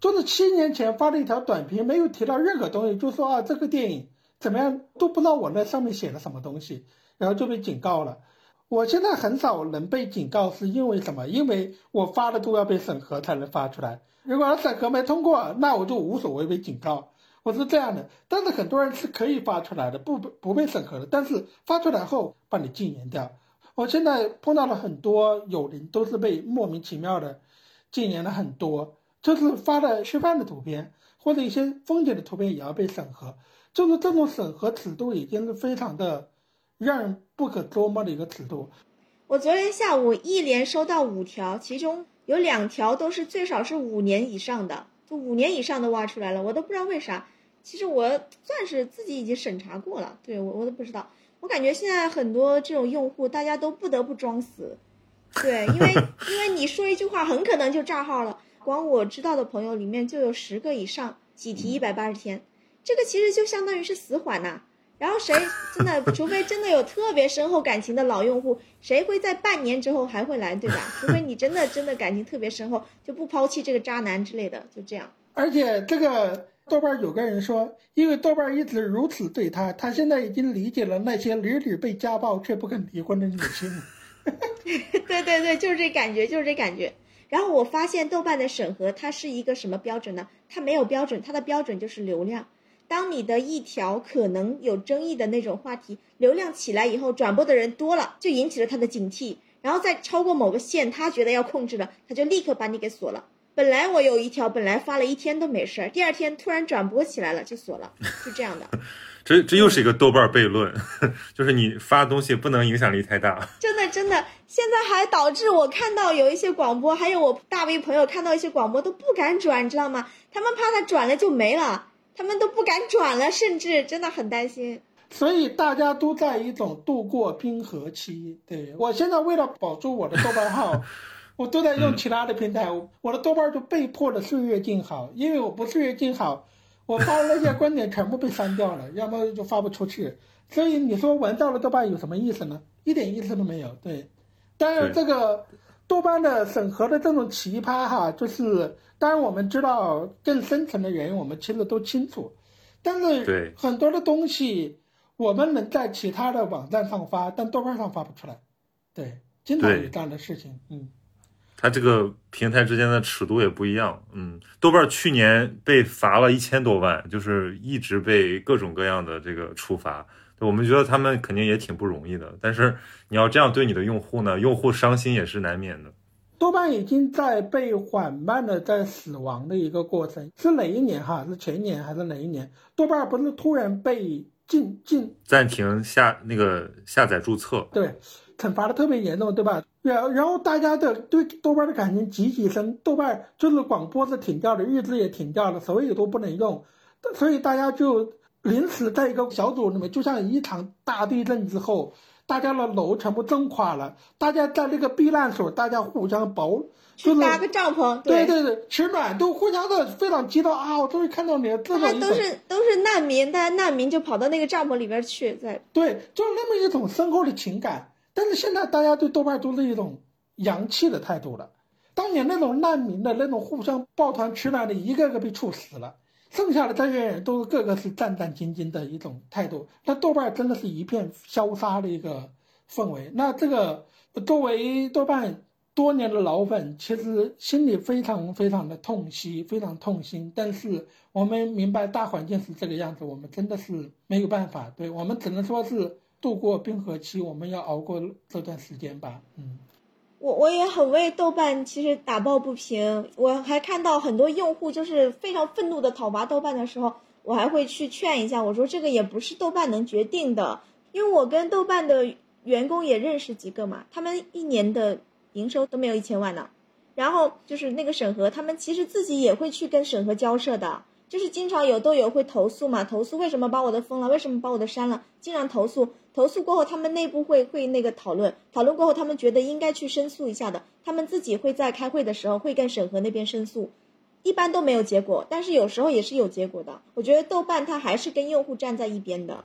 就是七年前发了一条短评，没有提到任何东西，就说啊这个电影。怎么样都不知道我那上面写了什么东西，然后就被警告了。我现在很少能被警告，是因为什么？因为我发的都要被审核才能发出来。如果审核没通过，那我就无所谓被警告。我是这样的，但是很多人是可以发出来的，不不被审核的，但是发出来后把你禁言掉。我现在碰到了很多友邻，都是被莫名其妙的禁言了很多，就是发的吃饭的图片或者一些风景的图片也要被审核，就是这种审核尺度已经是非常的让人不可捉摸的一个尺度。我昨天下午一连收到五条，其中有两条都是最少是五年以上的，就五年以上的挖出来了，我都不知道为啥。其实我算是自己已经审查过了，对我我都不知道。我感觉现在很多这种用户，大家都不得不装死，对，因为 [laughs] 因为你说一句话，很可能就炸号了。光我知道的朋友里面就有十个以上，几提一百八十天，这个其实就相当于是死缓呐。然后谁真的，除非真的有特别深厚感情的老用户，谁会在半年之后还会来，对吧？除非你真的真的感情特别深厚，就不抛弃这个渣男之类的，就这样。而且这个。豆瓣有个人说，因为豆瓣一直如此对他，他现在已经理解了那些屡屡被家暴却不肯离婚的女性。[laughs] 对对对，就是这感觉，就是这感觉。然后我发现豆瓣的审核它是一个什么标准呢？它没有标准，它的标准就是流量。当你的一条可能有争议的那种话题流量起来以后，转播的人多了，就引起了他的警惕，然后再超过某个线，他觉得要控制了，他就立刻把你给锁了。本来我有一条，本来发了一天都没事儿，第二天突然转播起来了，就锁了，就这样的。[laughs] 这这又是一个豆瓣悖论，[laughs] 就是你发东西不能影响力太大。真的真的，现在还导致我看到有一些广播，还有我大 V 朋友看到一些广播都不敢转，你知道吗？他们怕他转了就没了，他们都不敢转了，甚至真的很担心。所以大家都在一种度过冰河期。对我现在为了保住我的豆瓣号。[laughs] 我都在用其他的平台，我的豆瓣就被迫的岁月静好，因为我不岁月静好，我发的那些观点全部被删掉了，[laughs] 要么就发不出去。所以你说玩到了豆瓣有什么意思呢？一点意思都没有。对，但是这个豆瓣的审核的这种奇葩哈，就是当然我们知道更深层的原因，我们其实都清楚，但是很多的东西我们能在其他的网站上发，但豆瓣上发不出来。对，经常有这样的事情，嗯。它这个平台之间的尺度也不一样，嗯，豆瓣去年被罚了一千多万，就是一直被各种各样的这个处罚，我们觉得他们肯定也挺不容易的。但是你要这样对你的用户呢，用户伤心也是难免的。豆瓣已经在被缓慢的在死亡的一个过程，是哪一年哈？是前年还是哪一年？豆瓣不是突然被禁禁暂停下那个下载注册？对。惩罚的特别严重，对吧？然然后大家的对豆瓣的感情急急升，豆瓣就是广播是停掉的，日志也停掉了，所有都不能用，所以大家就临时在一个小组里面，就像一场大地震之后，大家的楼全部震垮了，大家在那个避难所，大家互相保，就是搭个帐篷，对对对，取暖，都互相的非常激动啊！我终于看到你了，这种都是都是难民，大家难民就跑到那个帐篷里边去，在对，就是那么一种深厚的情感。但是现在大家对豆瓣都是一种洋气的态度了。当年那种难民的那种互相抱团取暖的，一个个被处死了，剩下的这些人都个个是战战兢兢的一种态度。那豆瓣真的是一片消杀的一个氛围。那这个作为豆瓣多年的老粉，其实心里非常非常的痛惜，非常痛心。但是我们明白大环境是这个样子，我们真的是没有办法。对我们只能说是。度过冰河期，我们要熬过这段时间吧。嗯，我我也很为豆瓣其实打抱不平。我还看到很多用户就是非常愤怒的讨伐豆瓣的时候，我还会去劝一下，我说这个也不是豆瓣能决定的，因为我跟豆瓣的员工也认识几个嘛，他们一年的营收都没有一千万呢。然后就是那个审核，他们其实自己也会去跟审核交涉的。就是经常有豆友会投诉嘛，投诉为什么把我的封了，为什么把我的删了，经常投诉，投诉过后他们内部会会那个讨论，讨论过后他们觉得应该去申诉一下的，他们自己会在开会的时候会跟审核那边申诉，一般都没有结果，但是有时候也是有结果的。我觉得豆瓣它还是跟用户站在一边的。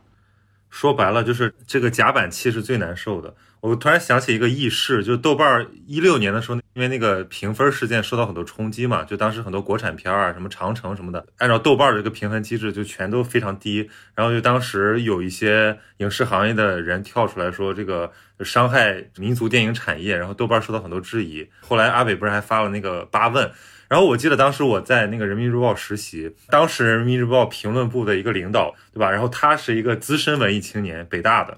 说白了就是这个夹板期是最难受的。我突然想起一个轶事，就是豆瓣一六年的时候，因为那个评分事件受到很多冲击嘛，就当时很多国产片儿啊，什么长城什么的，按照豆瓣这个评分机制就全都非常低。然后就当时有一些影视行业的人跳出来说，这个伤害民族电影产业，然后豆瓣受到很多质疑。后来阿伟不是还发了那个八问，然后我记得当时我在那个人民日报实习，当时人民日报评论部的一个领导，对吧？然后他是一个资深文艺青年，北大的。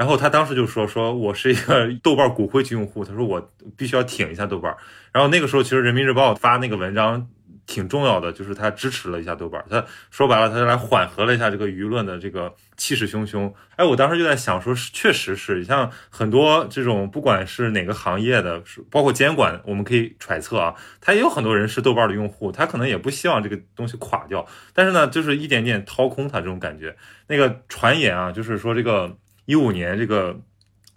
然后他当时就说：“说我是一个 [laughs] 豆瓣骨灰级用户，他说我必须要挺一下豆瓣。”然后那个时候，其实人民日报发那个文章挺重要的，就是他支持了一下豆瓣。他说白了，他就来缓和了一下这个舆论的这个气势汹汹。哎，我当时就在想，说是确实是你像很多这种不管是哪个行业的，包括监管，我们可以揣测啊，他也有很多人是豆瓣的用户，他可能也不希望这个东西垮掉，但是呢，就是一点点掏空他这种感觉。那个传言啊，就是说这个。一五年，这个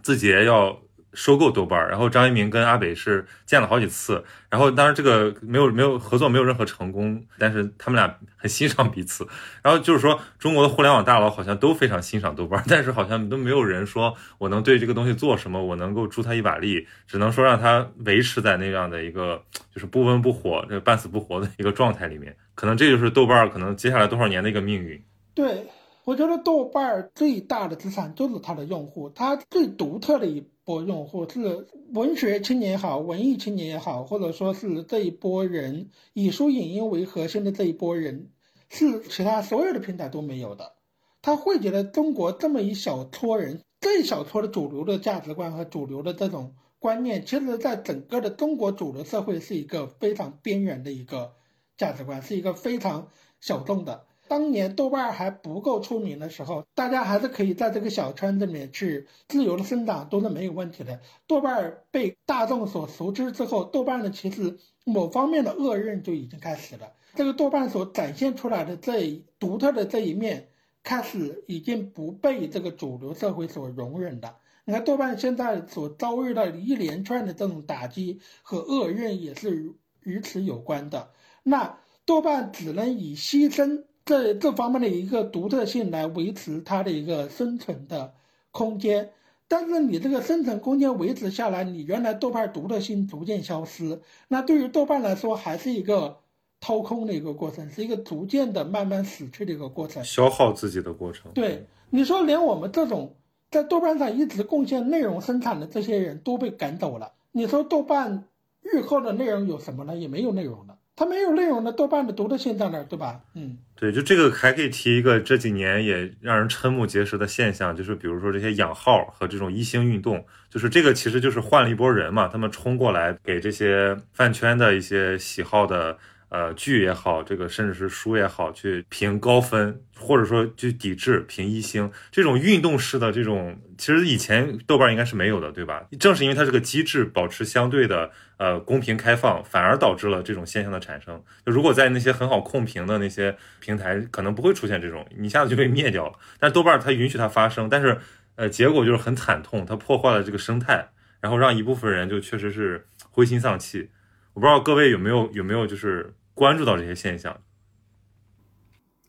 字节要收购豆瓣，然后张一鸣跟阿北是见了好几次，然后当然这个没有没有合作，没有任何成功，但是他们俩很欣赏彼此。然后就是说，中国的互联网大佬好像都非常欣赏豆瓣，但是好像都没有人说我能对这个东西做什么，我能够助他一把力，只能说让他维持在那样的一个就是不温不火、这半死不活的一个状态里面。可能这就是豆瓣可能接下来多少年的一个命运。对。我觉得豆瓣最大的资产就是它的用户，它最独特的一波用户是文学青年也好，文艺青年也好，或者说是这一波人以书影音为核心的这一波人，是其他所有的平台都没有的。它汇集了中国这么一小撮人，这一小撮的主流的价值观和主流的这种观念，其实在整个的中国主流社会是一个非常边缘的一个价值观，是一个非常小众的。当年豆瓣还不够出名的时候，大家还是可以在这个小圈子里面去自由的生长，都是没有问题的。豆瓣被大众所熟知之后，豆瓣的其实某方面的恶刃就已经开始了。这个豆瓣所展现出来的这独特的这一面，开始已经不被这个主流社会所容忍的。你看，豆瓣现在所遭遇到一连串的这种打击和恶刃，也是与此有关的。那豆瓣只能以牺牲。这这方面的一个独特性来维持它的一个生存的空间，但是你这个生存空间维持下来，你原来豆瓣独特性逐渐消失，那对于豆瓣来说还是一个掏空的一个过程，是一个逐渐的慢慢死去的一个过程，消耗自己的过程。对，你说连我们这种在豆瓣上一直贡献内容生产的这些人都被赶走了，你说豆瓣日后的内容有什么呢？也没有内容了。它没有内容的豆瓣的独特性在那儿，对吧？嗯，对，就这个还可以提一个这几年也让人瞠目结舌的现象，就是比如说这些养号和这种一星运动，就是这个其实就是换了一波人嘛，他们冲过来给这些饭圈的一些喜好的。呃，剧也好，这个甚至是书也好，去评高分，或者说去抵制评一星，这种运动式的这种，其实以前豆瓣应该是没有的，对吧？正是因为它这个机制保持相对的呃公平开放，反而导致了这种现象的产生。如果在那些很好控评的那些平台，可能不会出现这种，一下子就被灭掉了。但豆瓣它允许它发生，但是呃结果就是很惨痛，它破坏了这个生态，然后让一部分人就确实是灰心丧气。我不知道各位有没有有没有就是。关注到这些现象，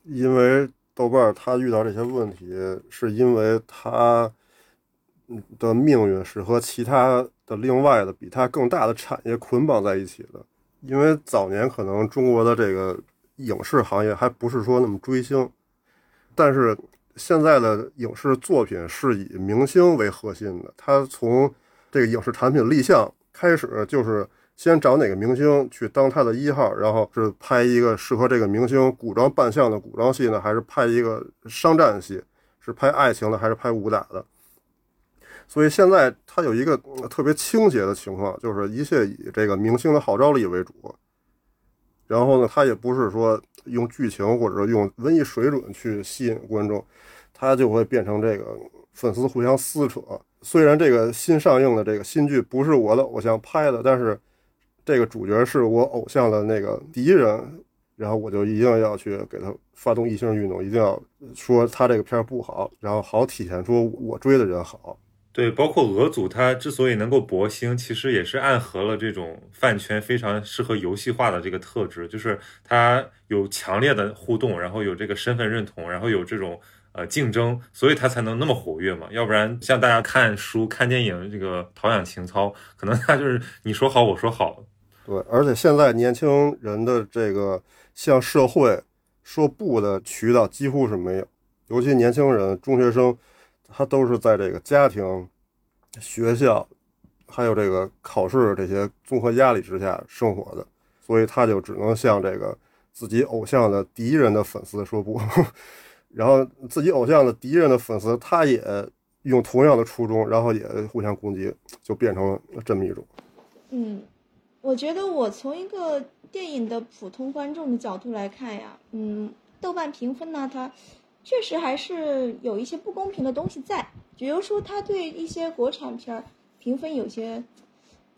因为豆瓣它遇到这些问题，是因为它的命运是和其他的另外的比它更大的产业捆绑在一起的。因为早年可能中国的这个影视行业还不是说那么追星，但是现在的影视作品是以明星为核心的，它从这个影视产品立项开始就是。先找哪个明星去当他的一号，然后是拍一个适合这个明星古装扮相的古装戏呢，还是拍一个商战戏？是拍爱情的还是拍武打的？所以现在他有一个特别倾斜的情况，就是一切以这个明星的号召力为主。然后呢，他也不是说用剧情或者说用文艺水准去吸引观众，他就会变成这个粉丝互相撕扯。虽然这个新上映的这个新剧不是我的偶像拍的，但是。这个主角是我偶像的那个敌人，然后我就一定要去给他发动异性运动，一定要说他这个片儿不好，然后好体现出我追的人好。对，包括俄组，他之所以能够博星，其实也是暗合了这种饭圈非常适合游戏化的这个特质，就是他有强烈的互动，然后有这个身份认同，然后有这种呃竞争，所以他才能那么活跃嘛。要不然像大家看书、看电影，这个陶养情操，可能他就是你说好我说好。对，而且现在年轻人的这个向社会说不的渠道几乎是没有，尤其年轻人、中学生，他都是在这个家庭、学校，还有这个考试这些综合压力之下生活的，所以他就只能向这个自己偶像的敌人的粉丝说不，[laughs] 然后自己偶像的敌人的粉丝他也用同样的初衷，然后也互相攻击，就变成了这么一种。嗯，我觉得我从一个电影的普通观众的角度来看呀，嗯，豆瓣评分呢，它确实还是有一些不公平的东西在，比如说它对一些国产片儿评分有些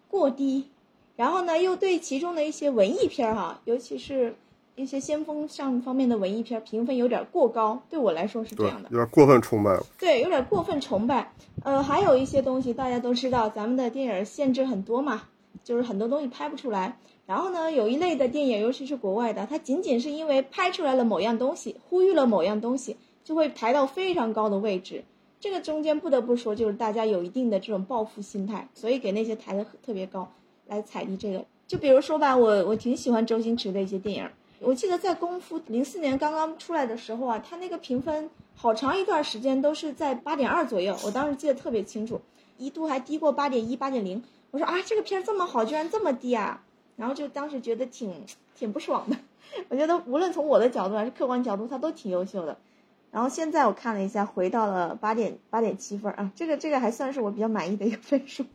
过低，然后呢，又对其中的一些文艺片儿哈，尤其是一些先锋上方面的文艺片儿评分有点过高，对我来说是这样的，。有点过分崇拜了。对，有点过分崇拜。呃，还有一些东西大家都知道，咱们的电影限制很多嘛，就是很多东西拍不出来。然后呢，有一类的电影，尤其是国外的，它仅仅是因为拍出来了某样东西，呼吁了某样东西，就会抬到非常高的位置。这个中间不得不说，就是大家有一定的这种报复心态，所以给那些抬得特别高，来踩低这个。就比如说吧，我我挺喜欢周星驰的一些电影，我记得在《功夫》零四年刚刚出来的时候啊，他那个评分好长一段时间都是在八点二左右，我当时记得特别清楚，一度还低过八点一、八点零。我说啊，这个片这么好，居然这么低啊！然后就当时觉得挺挺不爽的。[laughs] 我觉得无论从我的角度还是客观角度，他都挺优秀的。然后现在我看了一下，回到了八点八点七分啊，这个这个还算是我比较满意的一个分数。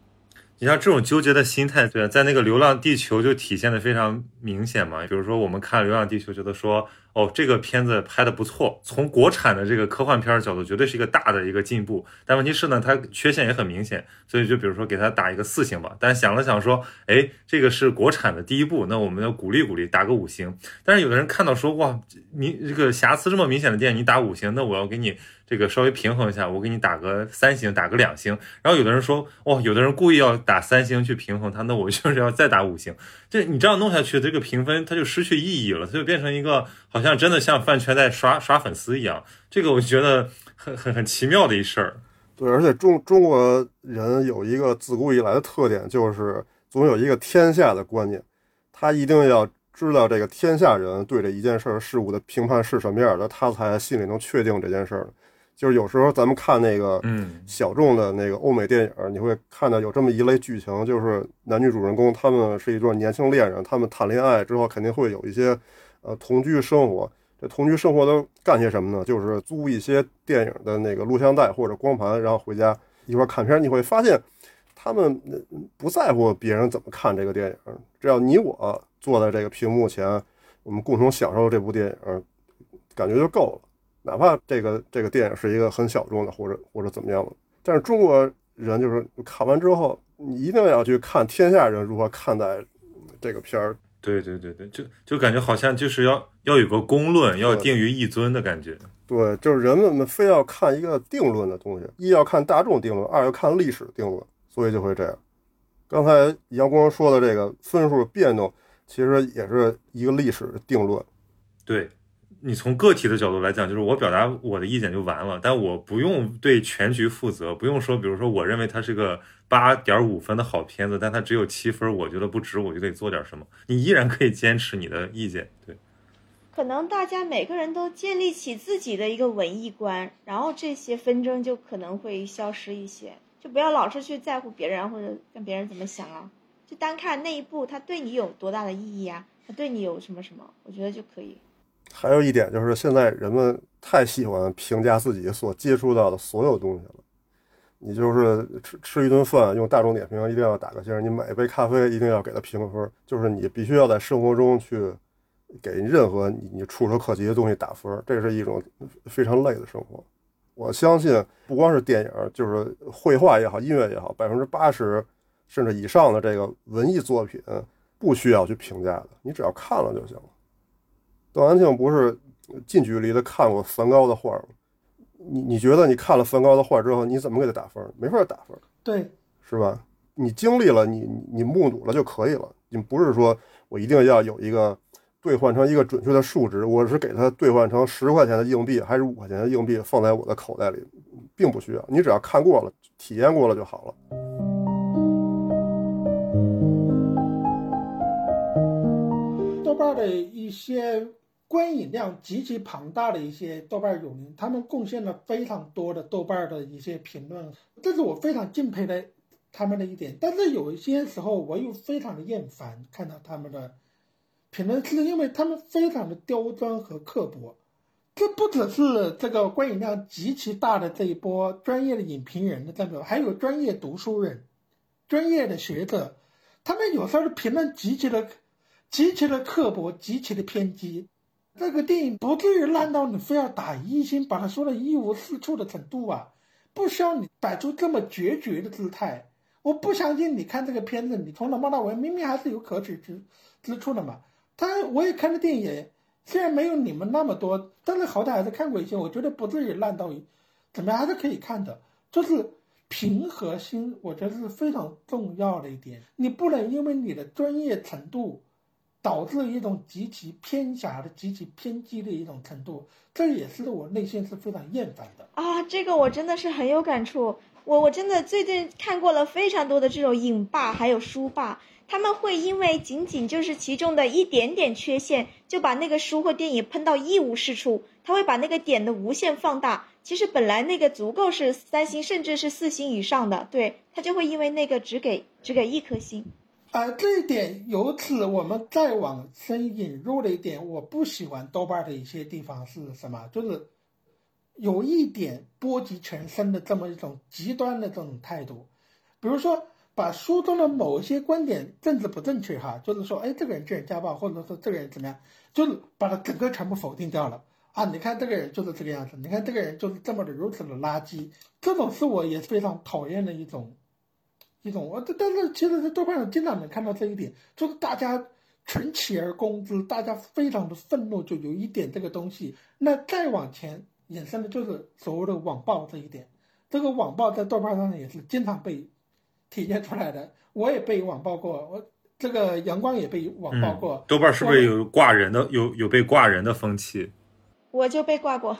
你像这种纠结的心态，对，在那个《流浪地球》就体现的非常明显嘛。比如说，我们看《流浪地球》，觉得说，哦，这个片子拍的不错，从国产的这个科幻片角度，绝对是一个大的一个进步。但问题是呢，它缺陷也很明显，所以就比如说给它打一个四星吧。但想了想说，哎，这个是国产的第一部，那我们要鼓励鼓励，打个五星。但是有的人看到说，哇，你这个瑕疵这么明显的电影，你打五星，那我要给你这个稍微平衡一下，我给你打个三星，打个两星。然后有的人说，哇，有的人故意要打三星去平衡它，那我就是要再打五星。这你这样弄下去，这个评分它就失去意义了，它就变成一个好像真的像饭圈在刷刷粉丝一样。这个我觉得很很很奇妙的一事儿。对，而且中中国人有一个自古以来的特点，就是总有一个天下的观念，他一定要知道这个天下人对这一件事儿事物的评判是什么样的，他才心里能确定这件事儿。就是有时候咱们看那个嗯小众的那个欧美电影儿，你会看到有这么一类剧情，就是男女主人公他们是一对年轻恋人，他们谈恋爱之后肯定会有一些呃同居生活。这同居生活都干些什么呢？就是租一些电影的那个录像带或者光盘，然后回家一块儿看片。你会发现，他们呃不在乎别人怎么看这个电影，只要你我坐在这个屏幕前，我们共同享受这部电影，感觉就够了。哪怕这个这个电影是一个很小众的，或者或者怎么样的，但是中国人就是看完之后，你一定要去看天下人如何看待这个片儿。对对对对，就就感觉好像就是要要有个公论，要定于一尊的感觉。对，就是人们非要看一个定论的东西，一要看大众定论，二要看历史定论，所以就会这样。刚才杨光说的这个分数变动，其实也是一个历史定论。对你从个体的角度来讲，就是我表达我的意见就完了，但我不用对全局负责，不用说，比如说我认为它是个八点五分的好片子，但它只有七分，我觉得不值，我就得做点什么。你依然可以坚持你的意见，对。可能大家每个人都建立起自己的一个文艺观，然后这些纷争就可能会消失一些。就不要老是去在乎别人或者跟别人怎么想啊，就单看那一部，它对你有多大的意义啊，它对你有什么什么，我觉得就可以。还有一点就是，现在人们太喜欢评价自己所接触到的所有东西了。你就是吃吃一顿饭，用大众点评一定要打个星；你买一杯咖啡，一定要给它评个分。就是你必须要在生活中去给任何你你触手可及的东西打分，这是一种非常累的生活。我相信，不光是电影，就是绘画也好，音乐也好，百分之八十甚至以上的这个文艺作品，不需要去评价的，你只要看了就行了。邓安庆不是近距离的看过梵高的画吗？你你觉得你看了梵高的画之后，你怎么给他打分？没法打分，对，是吧？你经历了，你你你目睹了就可以了。你不是说我一定要有一个兑换成一个准确的数值，我是给它兑换成十块钱的硬币还是五块钱的硬币放在我的口袋里，并不需要。你只要看过了、体验过了就好了。豆瓣的一些观影量极其庞大的一些豆瓣友民，他们贡献了非常多的豆瓣的一些评论，这是我非常敬佩的他们的一点。但是有一些时候，我又非常的厌烦看到他们的评论，是因为他们非常的刁钻和刻薄。这不只是这个观影量极其大的这一波专业的影评人的代表，还有专业读书人、专业的学者，他们有时候的评论极其的、极其的刻薄、极其的偏激。这个电影不至于烂到你非要打一星，把它说的一无是处的程度啊！不需要你摆出这么决绝的姿态。我不相信你看这个片子，你从头骂到尾明明还是有可取之之处的嘛。他我也看的电影。虽然没有你们那么多，但是好歹还是看过一些。我觉得不至于烂到怎么样，还是可以看的。就是平和心，我觉得是非常重要的一点。你不能因为你的专业程度，导致一种极其偏狭的、极其偏激的一种程度。这也是我内心是非常厌烦的啊！这个我真的是很有感触。我我真的最近看过了非常多的这种影霸，还有书霸。他们会因为仅仅就是其中的一点点缺陷，就把那个书或电影喷到一无是处。他会把那个点的无限放大，其实本来那个足够是三星甚至是四星以上的，对他就会因为那个只给只给一颗星。啊，这一点由此我们再往深引入了一点，我不喜欢豆瓣的一些地方是什么？就是有一点波及全身的这么一种极端的这种态度，比如说。把书中的某一些观点政治不正确哈，就是说，哎，这个人这人家暴，或者说这个人怎么样，就是把他整个全部否定掉了啊！你看这个人就是这个样子，你看这个人就是这么的如此的垃圾，这种是我也非常讨厌的一种一种。我但是其实，在豆瓣上经常能看到这一点，就是大家群起而攻之，大家非常的愤怒，就有一点这个东西。那再往前衍生的就是所谓的网暴这一点，这个网暴在豆瓣上也是经常被。体现出来的，我也被网暴过，我这个阳光也被网暴过。豆瓣是不是有挂人的，有有被挂人的风气？我就被挂过，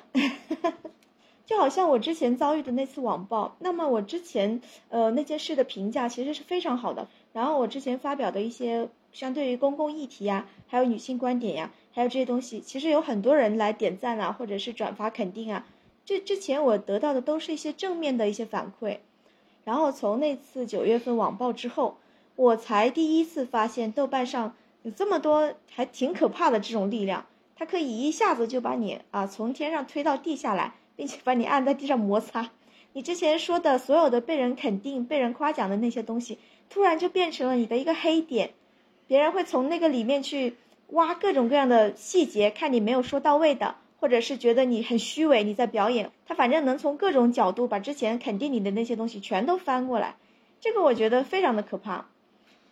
就好像我之前遭遇的那次网暴。那么我之前呃那件事的评价其实是非常好的，然后我之前发表的一些相对于公共议题呀，还有女性观点呀，还有这些东西，其实有很多人来点赞啊，或者是转发肯定啊。这之前我得到的都是一些正面的一些反馈。然后从那次九月份网暴之后，我才第一次发现豆瓣上有这么多还挺可怕的这种力量，它可以一下子就把你啊从天上推到地下来，并且把你按在地上摩擦。你之前说的所有的被人肯定、被人夸奖的那些东西，突然就变成了你的一个黑点，别人会从那个里面去挖各种各样的细节，看你没有说到位的。或者是觉得你很虚伪，你在表演，他反正能从各种角度把之前肯定你的那些东西全都翻过来，这个我觉得非常的可怕，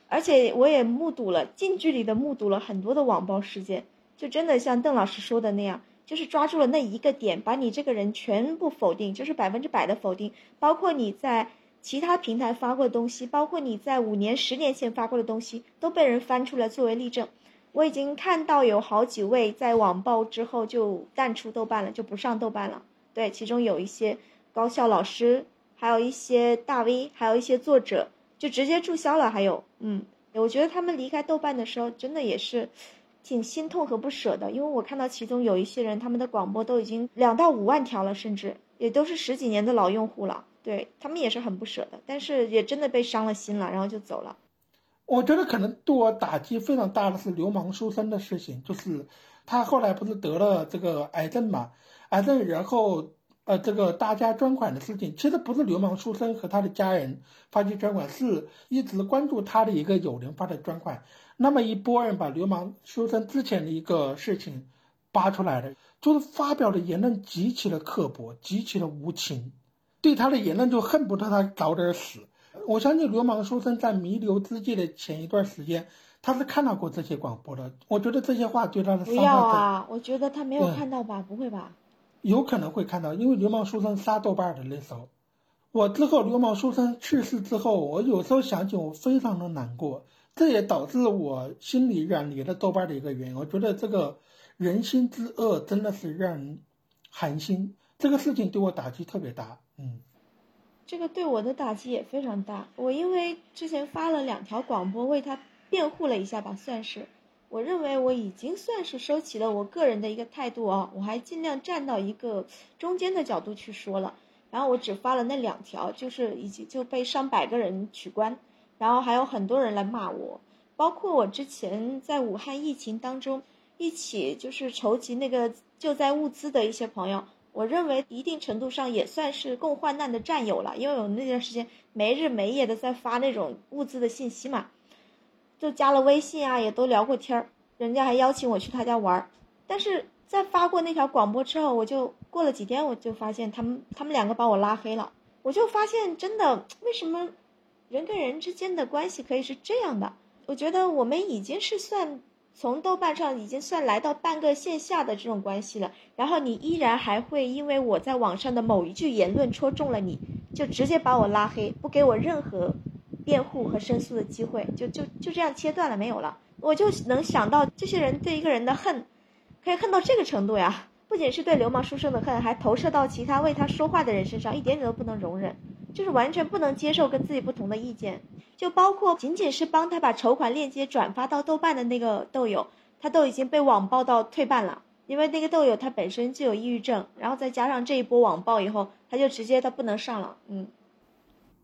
而且我也目睹了近距离的目睹了很多的网暴事件，就真的像邓老师说的那样，就是抓住了那一个点，把你这个人全部否定，就是百分之百的否定，包括你在其他平台发过的东西，包括你在五年、十年前发过的东西，都被人翻出来作为例证。我已经看到有好几位在网暴之后就淡出豆瓣了，就不上豆瓣了。对，其中有一些高校老师，还有一些大 V，还有一些作者，就直接注销了。还有，嗯，我觉得他们离开豆瓣的时候，真的也是挺心痛和不舍的。因为我看到其中有一些人，他们的广播都已经两到五万条了，甚至也都是十几年的老用户了。对他们也是很不舍的，但是也真的被伤了心了，然后就走了。我觉得可能对我打击非常大的是流氓书生的事情，就是他后来不是得了这个癌症嘛，癌症然后呃这个大家捐款的事情，其实不是流氓书生和他的家人发起捐款，是一直关注他的一个友人发的捐款，那么一波人把流氓书生之前的一个事情扒出来了，就是发表的言论极其的刻薄，极其的无情，对他的言论就恨不得他早点死。我相信流氓书生在弥留之际的前一段时间，他是看到过这些广播的。我觉得这些话对他的伤害。不要啊！我觉得他没有看到吧？不会吧？有可能会看到，因为流氓书生杀豆瓣的那时候，我之后流氓书生去世之后，我有时候想起我非常的难过，这也导致我心里远离了豆瓣的一个原因。我觉得这个人心之恶真的是让人寒心，这个事情对我打击特别大。嗯。这个对我的打击也非常大。我因为之前发了两条广播为他辩护了一下吧，算是，我认为我已经算是收起了我个人的一个态度啊，我还尽量站到一个中间的角度去说了。然后我只发了那两条，就是已经就被上百个人取关，然后还有很多人来骂我。包括我之前在武汉疫情当中一起就是筹集那个救灾物资的一些朋友，我认为一定程度上也算是共患难的战友了，因为我那段时间没日没夜的在发那种物资的信息嘛，就加了微信啊，也都聊过天儿，人家还邀请我去他家玩儿，但是在发过那条广播之后，我就过了几天，我就发现他们他们两个把我拉黑了，我就发现真的为什么人跟人之间的关系可以是这样的？我觉得我们已经是算从豆瓣上已经算来到半个线下的这种关系了，然后你依然还会因为我在网上的某一句言论戳中了你，就直接把我拉黑，不给我任何辩护和申诉的机会，就就就这样切断了，没有了。我就能想到这些人对一个人的恨，可以恨到这个程度呀。不仅是对流氓书生的恨，还投射到其他为他说话的人身上，一点点都不能容忍，就是完全不能接受跟自己不同的意见。就包括仅仅是帮他把筹款链接转发到豆瓣的那个豆友，他都已经被网暴到退办了，因为那个豆友他本身就有抑郁症，然后再加上这一波网暴以后，他就直接他不能上了。嗯，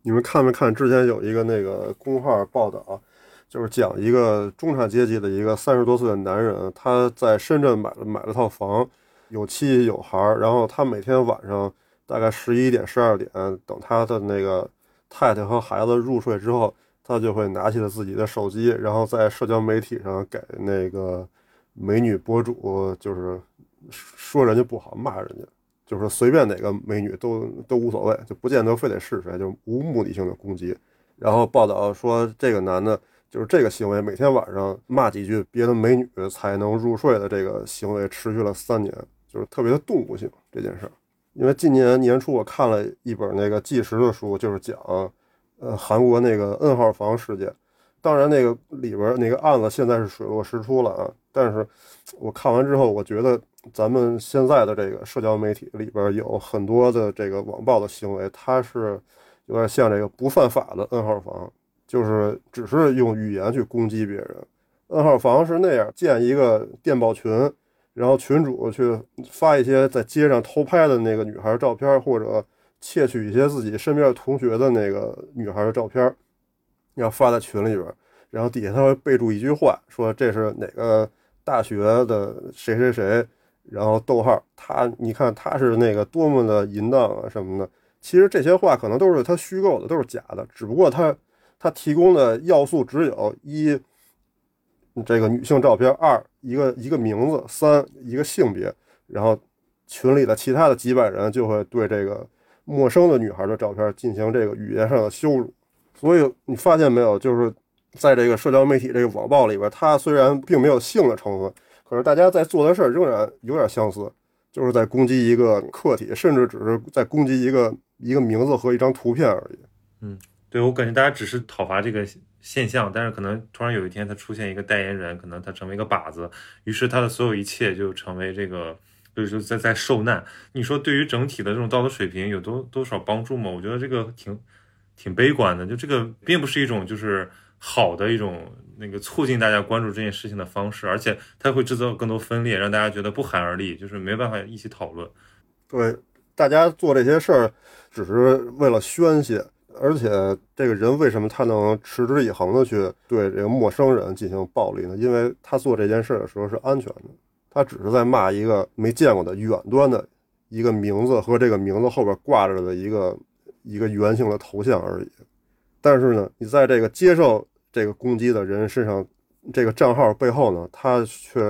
你们看没看之前有一个那个公号报道，就是讲一个中产阶级的一个三十多岁的男人，他在深圳买了买了套房。有妻有孩儿，然后他每天晚上大概十一点、十二点，等他的那个太太和孩子入睡之后，他就会拿起了自己的手机，然后在社交媒体上给那个美女博主，就是说人家不好，骂人家，就是随便哪个美女都都无所谓，就不见得非得是谁，就无目的性的攻击。然后报道说，这个男的。就是这个行为，每天晚上骂几句别的美女才能入睡的这个行为，持续了三年，就是特别的动物性这件事儿。因为今年年初我看了一本那个纪实的书，就是讲，呃，韩国那个 N 号房事件。当然，那个里边那个案子现在是水落石出了啊。但是我看完之后，我觉得咱们现在的这个社交媒体里边有很多的这个网暴的行为，它是有点像这个不犯法的 N 号房。就是只是用语言去攻击别人，N 号房是那样建一个电报群，然后群主去发一些在街上偷拍的那个女孩照片，或者窃取一些自己身边同学的那个女孩的照片，要发在群里边，然后底下他会备注一句话，说这是哪个大学的谁谁谁，然后逗号他，你看他是那个多么的淫荡啊什么的。其实这些话可能都是他虚构的，都是假的，只不过他。他提供的要素只有一，这个女性照片；二，一个一个名字；三，一个性别。然后群里的其他的几百人就会对这个陌生的女孩的照片进行这个语言上的羞辱。所以你发现没有，就是在这个社交媒体这个网暴里边，它虽然并没有性的成分，可是大家在做的事儿仍然有点相似，就是在攻击一个客体，甚至只是在攻击一个一个名字和一张图片而已。嗯。对我感觉大家只是讨伐这个现象，但是可能突然有一天他出现一个代言人，可能他成为一个靶子，于是他的所有一切就成为这个，就是在在受难。你说对于整体的这种道德水平有多多少帮助吗？我觉得这个挺挺悲观的，就这个并不是一种就是好的一种那个促进大家关注这件事情的方式，而且它会制造更多分裂，让大家觉得不寒而栗，就是没办法一起讨论。对，大家做这些事儿只是为了宣泄。而且这个人为什么他能持之以恒的去对这个陌生人进行暴力呢？因为他做这件事的时候是安全的，他只是在骂一个没见过的远端的一个名字和这个名字后边挂着的一个一个圆形的头像而已。但是呢，你在这个接受这个攻击的人身上，这个账号背后呢，他却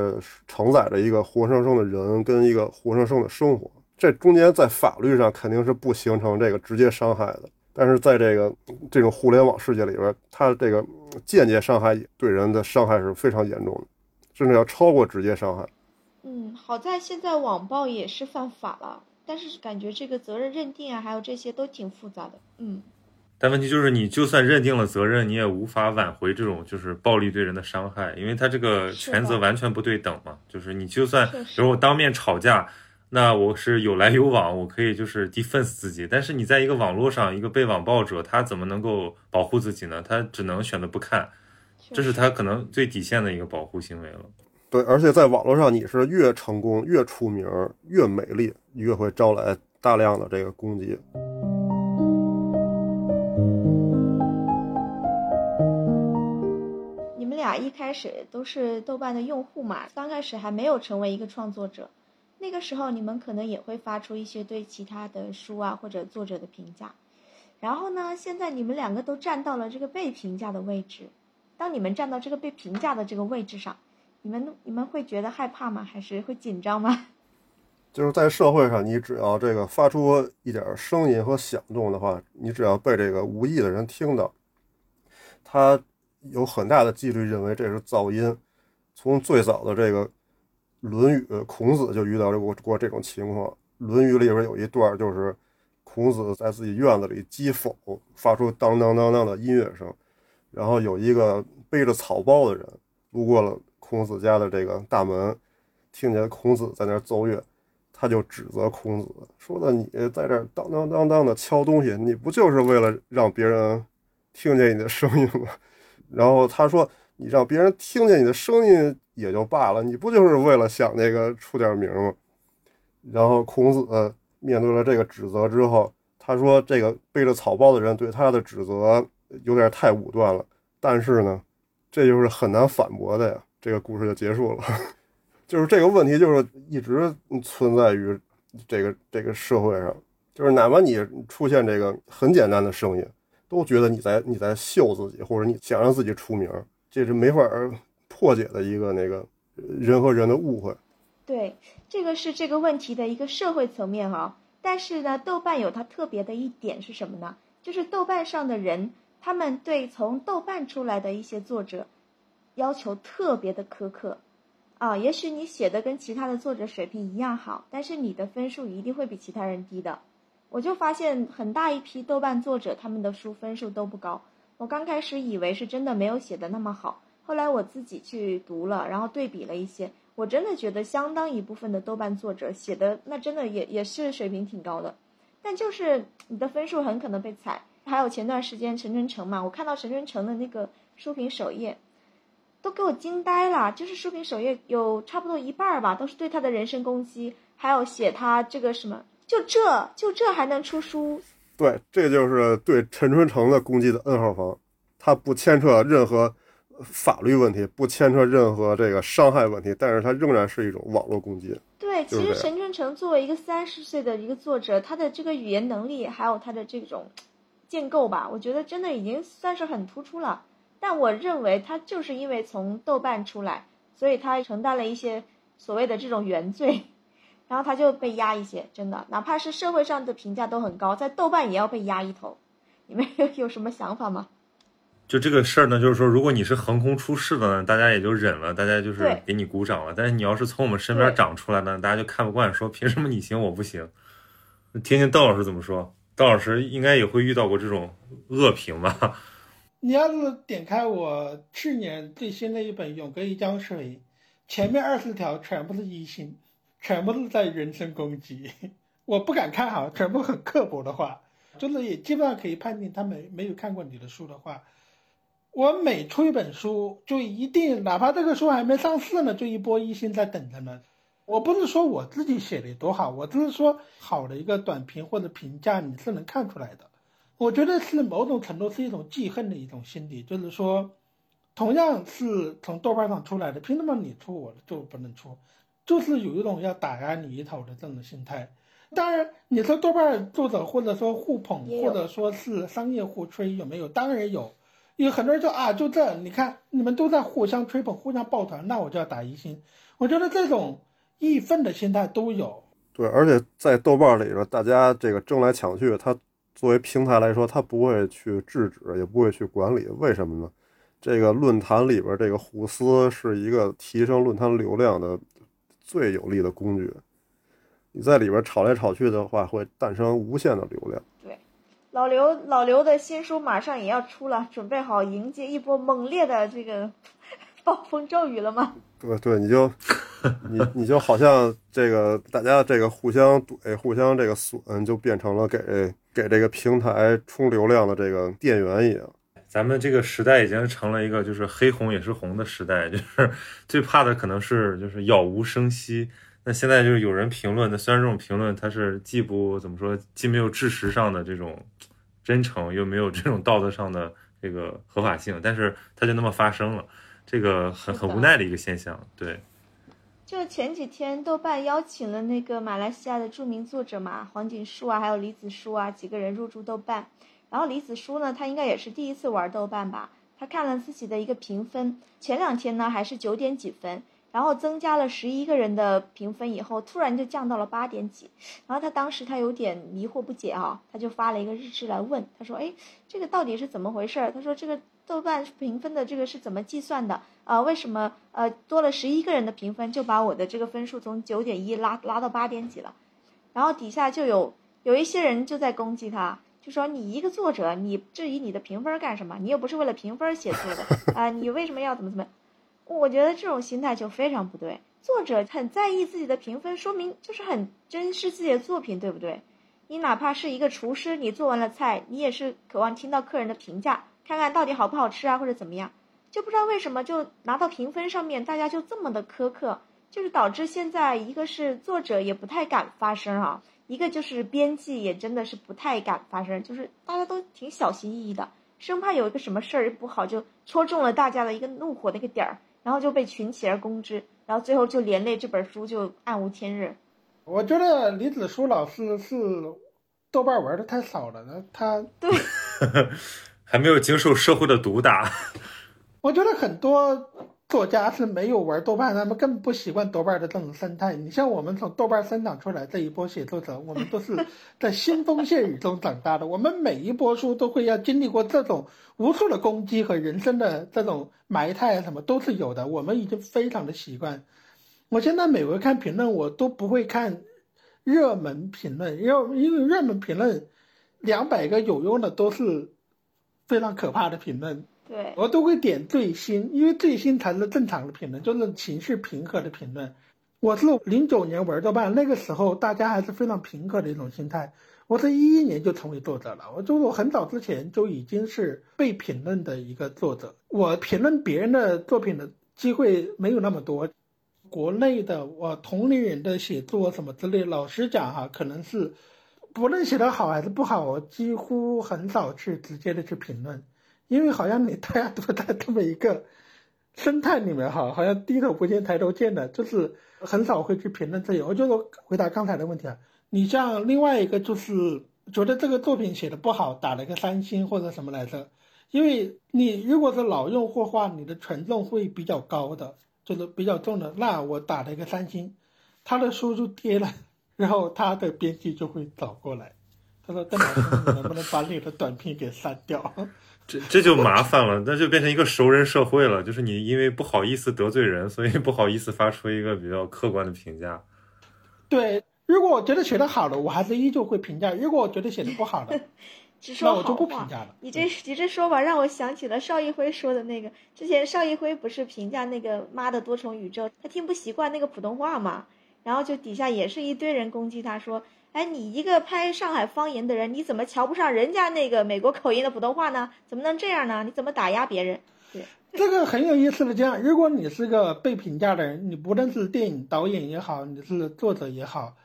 承载着一个活生生的人跟一个活生生的生活。这中间在法律上肯定是不形成这个直接伤害的。但是在这个这种互联网世界里边，它这个间接伤害对人的伤害是非常严重的，甚至要超过直接伤害。嗯，好在现在网暴也是犯法了，但是感觉这个责任认定啊，还有这些都挺复杂的。嗯，但问题就是，你就算认定了责任，你也无法挽回这种就是暴力对人的伤害，因为他这个权责完全不对等嘛。就是你就算比如我当面吵架。那我是有来有往，我可以就是 defense 自己，但是你在一个网络上，一个被网暴者，他怎么能够保护自己呢？他只能选择不看，这是他可能最底线的一个保护行为了。对，而且在网络上，你是越成功、越出名、越美丽，越会招来大量的这个攻击。你们俩俩一开始都是豆瓣的用户嘛，刚开始还没有成为一个创作者，那个时候你们可能也会发出一些对其他的书啊或者作者的评价。然后呢，现在你们两个都站到了这个被评价的位置，当你们站到这个被评价的这个位置上，你们你们会觉得害怕吗？还是会紧张吗？[laughs] 就是在社会上，你只要这个发出一点声音和响动的话，你只要被这个无意的人听到，他有很大的几率认为这是噪音。从最早的这个《论语》，孔子就遇到过过这种情况，《论语》里边有一段就是孔子在自己院子里击否，发出当当当当的音乐声，然后有一个背着草包的人路过了孔子家的这个大门，听见孔子在那奏乐。他就指责孔子说的：“你在这当当当当的敲东西，你不就是为了让别人听见你的声音吗？” [laughs] 然后他说：“你让别人听见你的声音也就罢了，你不就是为了想那个出点名吗？”然后孔子面对了这个指责之后，他说：“这个背着草包的人对他的指责有点太武断了，但是呢，这就是很难反驳的呀。”这个故事就结束了。[laughs] 就是这个问题，就是一直存在于这个这个社会上。就是哪怕你出现这个很简单的声音，都觉得你在你在秀自己，或者你想让自己出名，这是没法破解的一个那个人和人的误会。对，这个是这个问题的一个社会层面哈。但是呢，豆瓣有它特别的一点是什么呢？就是豆瓣上的人，他们对从豆瓣出来的一些作者要求特别的苛刻。啊，也许你写的跟其他的作者水平一样好，但是你的分数一定会比其他人低的。我就发现很大一批豆瓣作者他们的书分数都不高。我刚开始以为是真的没有写的那么好，后来我自己去读了，然后对比了一些，我真的觉得相当一部分的豆瓣作者写的那真的也也是水平挺高的，但就是你的分数很可能被踩。还有前段时间陈春成嘛，我看到陈春成的那个书评首页。都给我惊呆了！就是书评首页有差不多一半儿吧，都是对他的人身攻击，还有写他这个什么，就这就这还能出书？对，这就是对陈春成的攻击的 N 号房，他不牵扯任何法律问题，不牵扯任何这个伤害问题，但是它仍然是一种网络攻击。对，其实陈春成作为一个三十岁的一个作者，他的这个语言能力还有他的这种建构吧，我觉得真的已经算是很突出了。但我认为他就是因为从豆瓣出来，所以他承担了一些所谓的这种原罪，[laughs] 然后他就被压一些。真的，哪怕是社会上的评价都很高，在豆瓣也要被压一头。你们有有什么想法吗？就这个事儿呢，就是说，如果你是横空出世的呢，大家也就忍了，大家就是给你鼓掌了。但是你要是从我们身边长出来呢，大家就看不惯，说凭什么你行我不行？听听邓老师怎么说。邓老师应该也会遇到过这种恶评吧？你要是点开我去年最新的一本《永隔一江水》，前面二十条全部是一星，全部是在人身攻击，我不敢看好，全部很刻薄的话，就是也基本上可以判定他没没有看过你的书的话，我每出一本书就一定，哪怕这个书还没上市呢，就一波一星在等着呢。我不是说我自己写的多好，我只是说好的一个短评或者评价你是能看出来的。我觉得是某种程度是一种记恨的一种心理，就是说，同样是从豆瓣上出来的，凭什么你出我就不能出？就是有一种要打压你一头的这种心态。当然，你说豆瓣作者或者说互捧，或者说是商业互吹，有没有？当然有。有很多人说啊，就这，你看你们都在互相吹捧、互相抱团，那我就要打一星。我觉得这种义愤的心态都有。对，而且在豆瓣里边，大家这个争来抢去，他。作为平台来说，他不会去制止，也不会去管理，为什么呢？这个论坛里边这个互撕是一个提升论坛流量的最有力的工具。你在里边吵来吵去的话，会诞生无限的流量。对，老刘，老刘的新书马上也要出了，准备好迎接一波猛烈的这个 [laughs] 暴风骤雨了吗？对对，你就你你就好像这个大家这个互相怼、互相这个损，就变成了给。给这个平台充流量的这个店员一样，咱们这个时代已经成了一个就是黑红也是红的时代，就是 [laughs] 最怕的可能是就是杳无声息。那现在就是有人评论，那虽然这种评论它是既不怎么说，既没有事实上的这种真诚，又没有这种道德上的这个合法性，但是它就那么发生了。这个很很无奈的一个现象。对，就前几天豆瓣邀请了那个马来西亚的著名作者嘛，黄锦树啊，还有李子书啊几个人入驻豆瓣。然后李子书呢，他应该也是第一次玩豆瓣吧？他看了自己的一个评分，前两天呢还是九点几分，然后增加了十一个人的评分以后，突然就降到了八点几。然后他当时他有点迷惑不解啊，他就发了一个日志来问，他说：“哎，这个到底是怎么回事儿？”他说：“这个豆瓣评分的这个是怎么计算的？呃，为什么呃多了十一个人的评分，就把我的这个分数从九点一拉拉到八点几了？”然后底下就有有一些人就在攻击他，就说你一个作者，你质疑你的评分干什么？你又不是为了评分写作的啊、你为什么要怎么怎么？我觉得这种心态就非常不对。作者很在意自己的评分，说明就是很珍视自己的作品，对不对？你哪怕是一个厨师，你做完了菜，你也是渴望听到客人的评价，看看到底好不好吃啊，或者怎么样。就不知道为什么就拿到评分上面，大家就这么的苛刻，就是导致现在一个是作者也不太敢发声啊，一个就是编辑也真的是不太敢发声，就是大家都挺小心翼翼的，生怕有一个什么事儿不好就戳中了大家的一个怒火的一个点儿，然后就被群起而攻之，然后最后就连累这本书就暗无天日。我觉得李子书老师是豆瓣玩的太少了，呢，他对 [laughs] 还没有经受社会的毒打。我觉得很多作家是没有玩豆瓣，他们根本不习惯豆瓣的这种生态。你像我们从豆瓣生长出来这一波写作者，我们都是 [laughs] 在腥风血雨中长大的，我们每一波书都会要经历过这种无数的攻击和人生的这种埋汰，什么都是有的。我们已经非常的习惯。我现在每回看评论，我都不会看热门评论，因为因为热门评论两百个有用的都是非常可怕的评论。对，我都会点最新，因为最新才是正常的评论，就是情绪平和的评论。我是零九年玩豆瓣，那个时候大家还是非常平和的一种心态。我是一一年就成为作者了，我就我很早之前就已经是被评论的一个作者。我评论别人的作品的机会没有那么多，国内的我同龄人的写作什么之类，老实讲哈，可能是不论写得好还是不好，我几乎很少去直接的去评论。因为好像你大家都在这么一个生态里面哈，好像低头不见抬头见的，就是很少会去评论这些。我就说回答刚才的问题啊，你像另外一个就是觉得这个作品写的不好，打了一个三星或者什么来着？因为你如果是老用户的话，你的权重会比较高的，就是比较重的。那我打了一个三星，他的书就跌了，然后他的编辑就会找过来，他说：“邓老师，你能不能把你的短片给删掉？”这这就麻烦了，那就变成一个熟人社会了。就是你因为不好意思得罪人，所以不好意思发出一个比较客观的评价。对，如果我觉得写的好的，我还是依旧会评价；如果我觉得写的不好的，[laughs] 只说好那我就不评话。价了。你这你这说法让我想起了邵艺辉说的那个，之前邵艺辉不是评价那个《妈的多重宇宙》，他听不习惯那个普通话嘛，然后就底下也是一堆人攻击他说，哎，你一个拍上海方言的人，你怎么瞧不上人家那个美国口音的普通话呢？怎么能这样呢？你怎么打压别人？对这个很有意思的，这样，如果你是个被评价的人，你不论是电影导演也好，你是作者也好，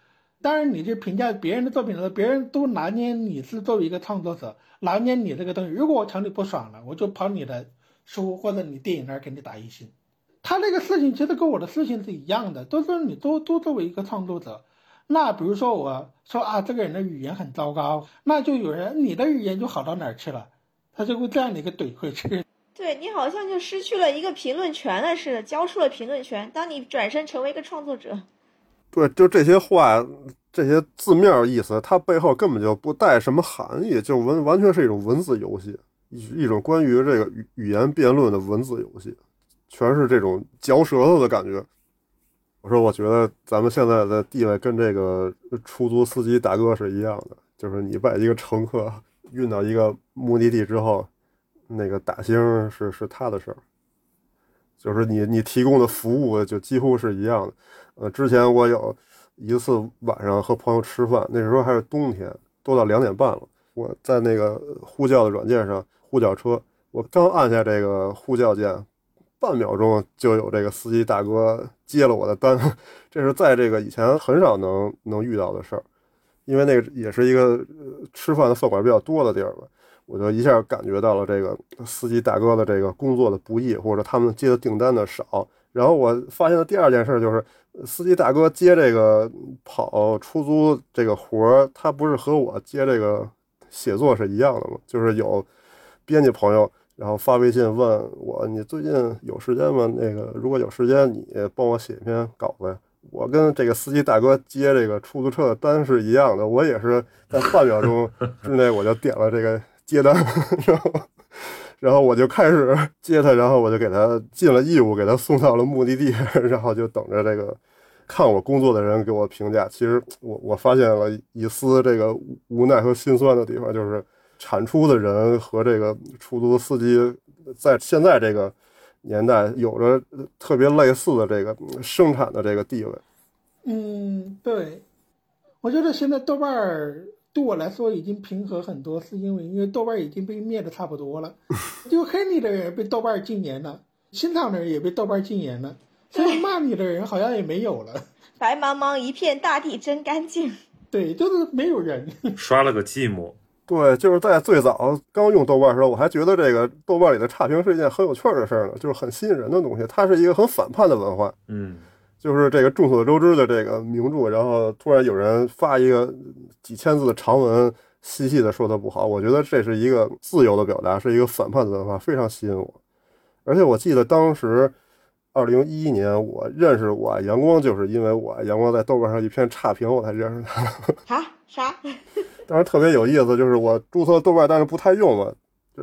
当然你去评价别人的作品的时候，别人都拿捏你是作为一个创作者，拿捏你这个东西。如果我瞧你不爽了，我就跑你的书或者你电影那儿给你打一星。他那个事情其实跟我的事情是一样的，都是你都都作为一个创作者。那比如说我说啊，这个人的语言很糟糕，那就有人你的语言就好到哪儿去了，他就会这样的一个怼回去。对你好像就失去了一个评论权了似的，交出了评论权。当你转身成为一个创作者，对，就这些话，这些字面意思，它背后根本就不带什么含义，就完完全是一种文字游戏，一一种关于这个语语言辩论的文字游戏，全是这种嚼舌头的感觉。我说，我觉得咱们现在的地位跟这个出租司机大哥是一样的，就是你把一个乘客运到一个目的地之后，那个打星是是他的事儿，就是你你提供的服务就几乎是一样的。呃，之前我有一次晚上和朋友吃饭，那时候还是冬天，都到两点半了。我在那个呼叫的软件上呼叫车，我刚按下这个呼叫键，半秒钟就有这个司机大哥接了我的单。这是在这个以前很少能能遇到的事儿，因为那个也是一个吃饭的饭馆比较多的地儿吧。我就一下感觉到了这个司机大哥的这个工作的不易，或者他们接的订单的少。然后我发现的第二件事就是，司机大哥接这个跑出租这个活儿，他不是和我接这个写作是一样的吗？就是有编辑朋友，然后发微信问我，你最近有时间吗？那个如果有时间，你帮我写一篇稿子。我跟这个司机大哥接这个出租车的单是一样的，我也是在半秒钟之内我就点了这个接单，然后然后我就开始接他，然后我就给他尽了义务，给他送到了目的地，然后就等着这个看我工作的人给我评价。其实我我发现了一丝这个无奈和心酸的地方，就是产出的人和这个出租司机在现在这个。年代有着特别类似的这个生产的这个地位，嗯，对，我觉得现在豆瓣儿对我来说已经平和很多，是因为因为豆瓣已经被灭的差不多了，[laughs] 就黑你的人被豆瓣禁言了，欣赏的人也被豆瓣禁言了，所以 [laughs] 骂你的人好像也没有了，白茫茫一片，大地真干净。对，就是没有人刷了个寂寞。对，就是在最早刚用豆瓣的时候，我还觉得这个豆瓣里的差评是一件很有趣的事儿呢，就是很吸引人的东西。它是一个很反叛的文化，嗯，就是这个众所周知的这个名著，然后突然有人发一个几千字的长文，细细的说它不好。我觉得这是一个自由的表达，是一个反叛的文化，非常吸引我。而且我记得当时，二零一一年我认识我阳光，就是因为我阳光在豆瓣上一篇差评，我才认识他。[laughs] 啊？啥？当时特别有意思，就是我注册豆瓣，但是不太用嘛，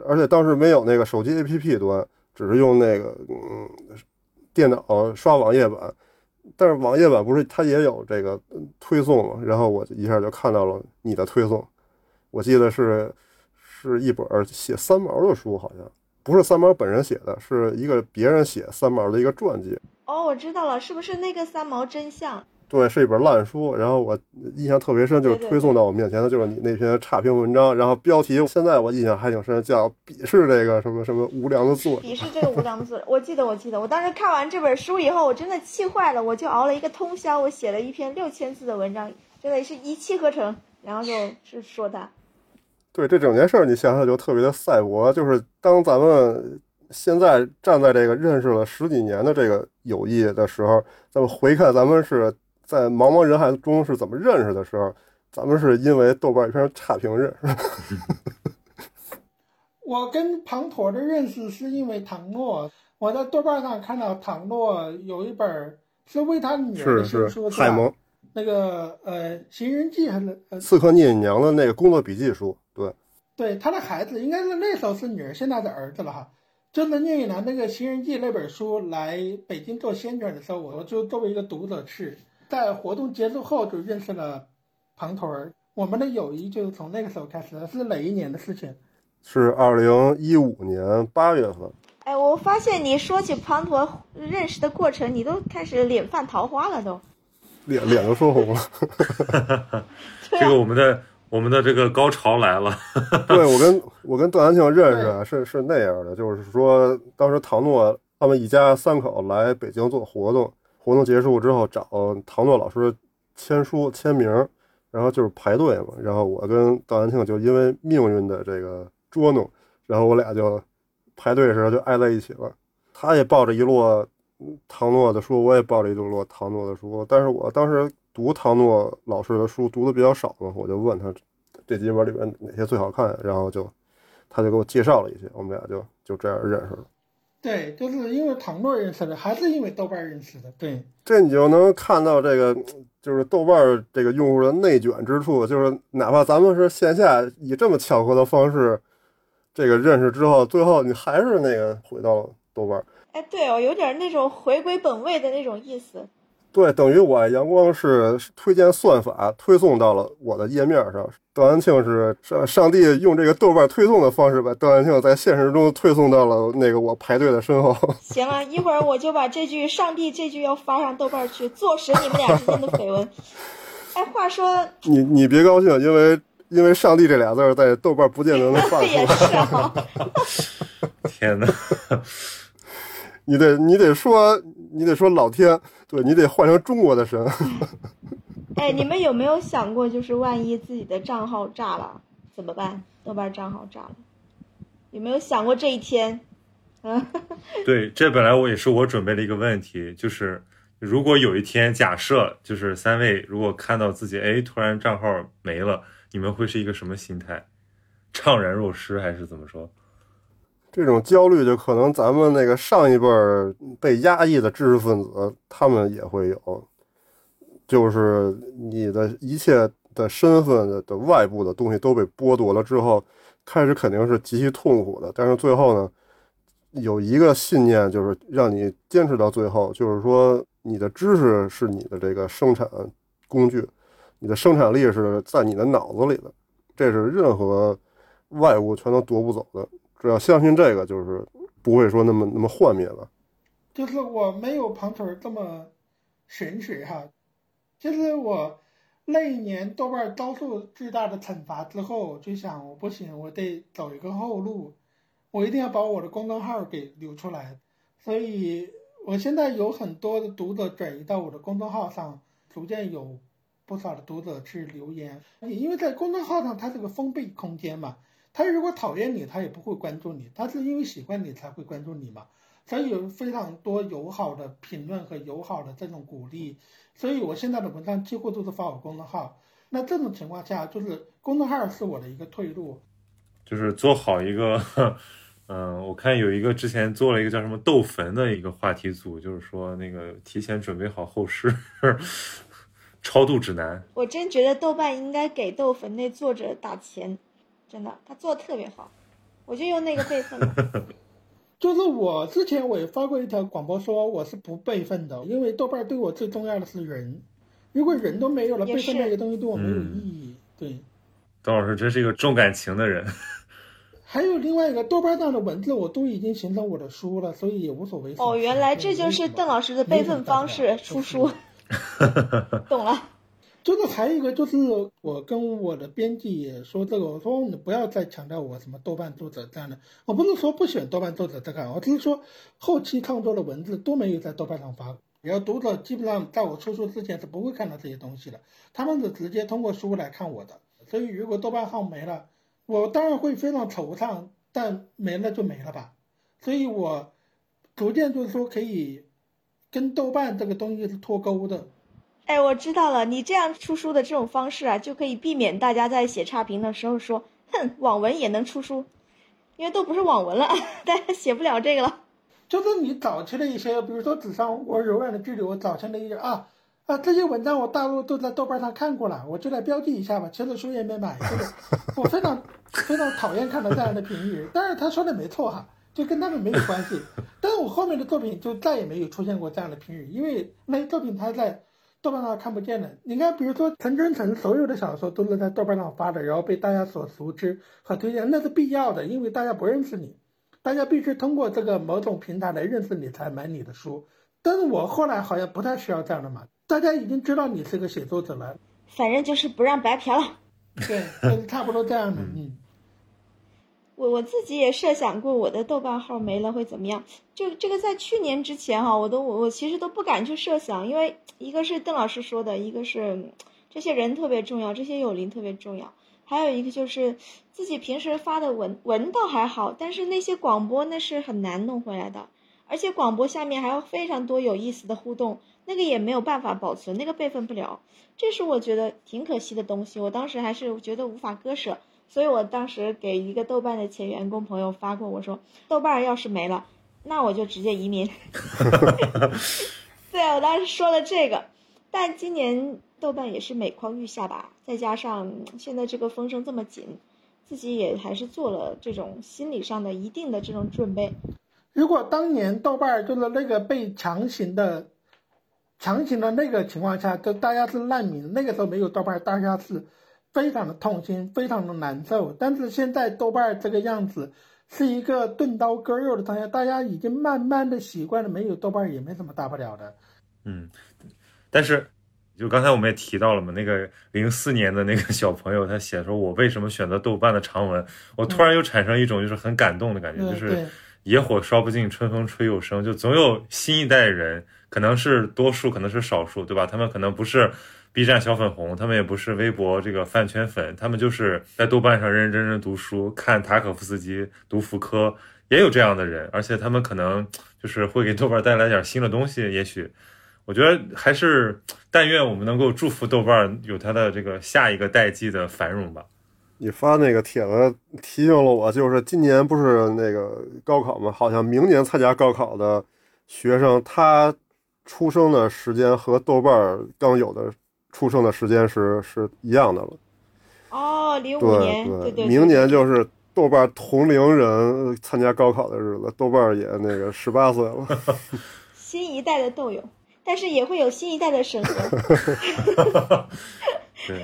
而且当时没有那个手机 APP 端，只是用那个嗯电脑刷网页版。但是网页版不是它也有这个推送嘛？然后我一下就看到了你的推送，我记得是是一本写三毛的书，好像不是三毛本人写的，是一个别人写三毛的一个传记。哦，我知道了，是不是那个三毛真相？对，是一本烂书，然后我印象特别深，就是推送到我面前的就是你那篇差评文章，然后标题现在我印象还挺深，叫鄙视这个什么什么无良的作者。鄙视这个无良的作者，我记得，我记得，我当时看完这本书以后，我真的气坏了，我就熬了一个通宵，我写了一篇六千字的文章，真的是一气呵成，然后就是说他。对，这整件事儿你想想就特别的赛博，就是当咱们现在站在这个认识了十几年的这个友谊的时候，咱们回看咱们是。在茫茫人海中是怎么认识的时候，咱们是因为豆瓣一篇差评认识。我跟庞妥的认识是因为唐诺，我在豆瓣上看到唐诺有一本是为他女儿的新书，海蒙那个呃《寻人记》还是《刺客聂隐娘》的那个工作笔记书，对，对他的孩子应该是那时候是女儿，现在是儿子了哈。就是聂隐娘那个《寻人记》那本书来北京做宣传的时候，我就作为一个读者去。在活动结束后就认识了庞团儿，我们的友谊就是从那个时候开始的。是哪一年的事情？是二零一五年八月份。哎，我发现你说起庞团认识的过程，你都开始脸泛桃花了，都脸脸都说红了。[laughs] 这个我们的我们的这个高潮来了。[laughs] 对我跟我跟段安庆认识啊，是是那样的，就是说当时唐诺他们一家三口来北京做活动。活动结束之后，找唐诺老师签书签名，然后就是排队嘛。然后我跟道安庆就因为命运的这个捉弄，然后我俩就排队的时候就挨在一起了。他也抱着一摞唐诺的书，我也抱着一摞唐诺的书。但是我当时读唐诺老师的书读的比较少嘛，我就问他这几本里面哪些最好看，然后就他就给我介绍了一些，我们俩就就这样认识了。对，就是因为唐诺认识的，还是因为豆瓣认识的。对，这你就能看到这个，就是豆瓣这个用户的内卷之处，就是哪怕咱们是线下以这么巧合的方式，这个认识之后，最后你还是那个回到了豆瓣。哎，对哦，有点那种回归本位的那种意思。对，等于我阳光是推荐算法推送到了我的页面上。段安庆是上上帝用这个豆瓣推送的方式把段安庆在现实中推送到了那个我排队的身后。行了一会儿我就把这句“上帝”这句要发上豆瓣去，坐实你们俩之间的绯闻。哎，话说 [laughs] 你你别高兴，因为因为“上帝”这俩字在豆瓣不见得能放出来。[laughs] 天哪！[laughs] 你得你得说你得说老天，对你得换成中国的神。[laughs] 哎，你们有没有想过，就是万一自己的账号炸了怎么办？豆瓣账号炸了，有没有想过这一天？嗯，[laughs] 对，这本来我也是我准备了一个问题，就是如果有一天假设就是三位如果看到自己哎突然账号没了，你们会是一个什么心态？怅然若失还是怎么说？这种焦虑就可能咱们那个上一辈被压抑的知识分子，他们也会有，就是你的一切的身份的外部的东西都被剥夺了之后，开始肯定是极其痛苦的，但是最后呢，有一个信念就是让你坚持到最后，就是说你的知识是你的这个生产工具，你的生产力是在你的脑子里的，这是任何外物全都夺不走的。只要相信这个，就是不会说那么那么幻灭了。就是我没有庞腿这么神水哈。就是我那一年豆瓣遭受巨大的惩罚之后，就想我不行，我得走一个后路，我一定要把我的公众号给留出来。所以我现在有很多的读者转移到我的公众号上，逐渐有不少的读者去留言。因为在公众号上，它是个封闭空间嘛。他如果讨厌你，他也不会关注你。他是因为喜欢你才会关注你嘛。所以有非常多友好的评论和友好的这种鼓励。所以我现在的文章几乎都是发我公众号。那这种情况下，就是公众号是我的一个退路。就是做好一个，嗯，[laughs] 我看有一个之前做了一个叫什么“斗坟”的一个话题组，就是说那个提前准备好后事，[laughs] 超度指南。我真觉得豆瓣应该给豆坟那作者打钱。真的，他做的特别好，我就用那个备份。[laughs] 就是我之前我也发过一条广播，说我是不备份的，因为豆瓣对我最重要的是人，如果人都没有了，备份那个东西对我没有意义。对，邓老师真是一个重感情的人。[laughs] 还有另外一个，豆瓣上的文字我都已经形成我的书了，所以也无所谓。哦，原来这就是邓老师的备份方式，出书。[laughs] 懂了。就是还有一个，就是我跟我的编辑也说这个，我说你不要再强调我什么豆瓣作者这样的，我不是说不选豆瓣作者这个，我听说后期创作的文字都没有在豆瓣上发，然后读者基本上在我出书之前是不会看到这些东西的，他们是直接通过书来看我的，所以如果豆瓣号没了，我当然会非常惆怅，但没了就没了吧，所以我逐渐就是说可以跟豆瓣这个东西是脱钩的。哎，我知道了，你这样出书的这种方式啊，就可以避免大家在写差评的时候说，哼，网文也能出书，因为都不是网文了，[laughs] 大家写不了这个了。就是你早期的一些，比如说纸上我柔软的距离，我早期的一些啊啊这些文章，我大陆都在豆瓣上看过了，我就来标记一下吧。其实书也没买，这个我非常非常讨厌看到这样的评语，但是他说的没错哈，就跟他们没有关系。[laughs] 但是我后面的作品就再也没有出现过这样的评语，因为那些作品它在。豆瓣上看不见的，你看，比如说陈真诚所有的小说都是在豆瓣上发的，然后被大家所熟知和推荐，那是必要的，因为大家不认识你，大家必须通过这个某种平台来认识你才买你的书。但是我后来好像不太需要这样的嘛，大家已经知道你是个写作者了，反正就是不让白嫖了。[laughs] 对，就是差不多这样的，嗯。我我自己也设想过，我的豆瓣号没了会怎么样？就这个在去年之前哈，我都我我其实都不敢去设想，因为一个是邓老师说的，一个是这些人特别重要，这些友邻特别重要，还有一个就是自己平时发的文文倒还好，但是那些广播那是很难弄回来的，而且广播下面还有非常多有意思的互动，那个也没有办法保存，那个备份不了，这是我觉得挺可惜的东西，我当时还是觉得无法割舍。所以我当时给一个豆瓣的前员工朋友发过，我说豆瓣要是没了，那我就直接移民。[laughs] 对啊，我当时说了这个，但今年豆瓣也是每况愈下吧，再加上现在这个风声这么紧，自己也还是做了这种心理上的一定的这种准备。如果当年豆瓣就是那个被强行的、强行的那个情况下，就大家是难民，那个时候没有豆瓣，大家是。非常的痛心，非常的难受。但是现在豆瓣这个样子，是一个钝刀割肉的状态，大家已经慢慢的习惯了，没有豆瓣也没什么大不了的。嗯，但是就刚才我们也提到了嘛，那个零四年的那个小朋友，他写说我为什么选择豆瓣的长文，我突然又产生一种就是很感动的感觉，就是野火烧不尽，春风吹又生，就总有新一代人，可能是多数，可能是少数，对吧？他们可能不是。B 站小粉红，他们也不是微博这个饭圈粉，他们就是在豆瓣上认认真真读书，看塔可夫斯基，读福柯，也有这样的人，而且他们可能就是会给豆瓣带来点新的东西。也许，我觉得还是但愿我们能够祝福豆瓣有它的这个下一个代际的繁荣吧。你发那个帖子提醒了我，就是今年不是那个高考吗？好像明年参加高考的学生，他出生的时间和豆瓣刚有的出生的时间是是一样的了。哦，零五对年，对对，明年就是豆瓣同龄人参加高考的日子，豆瓣也那个 [laughs] 十八岁了。新一代的豆友，但是也会有新一代的审核。[laughs] 对，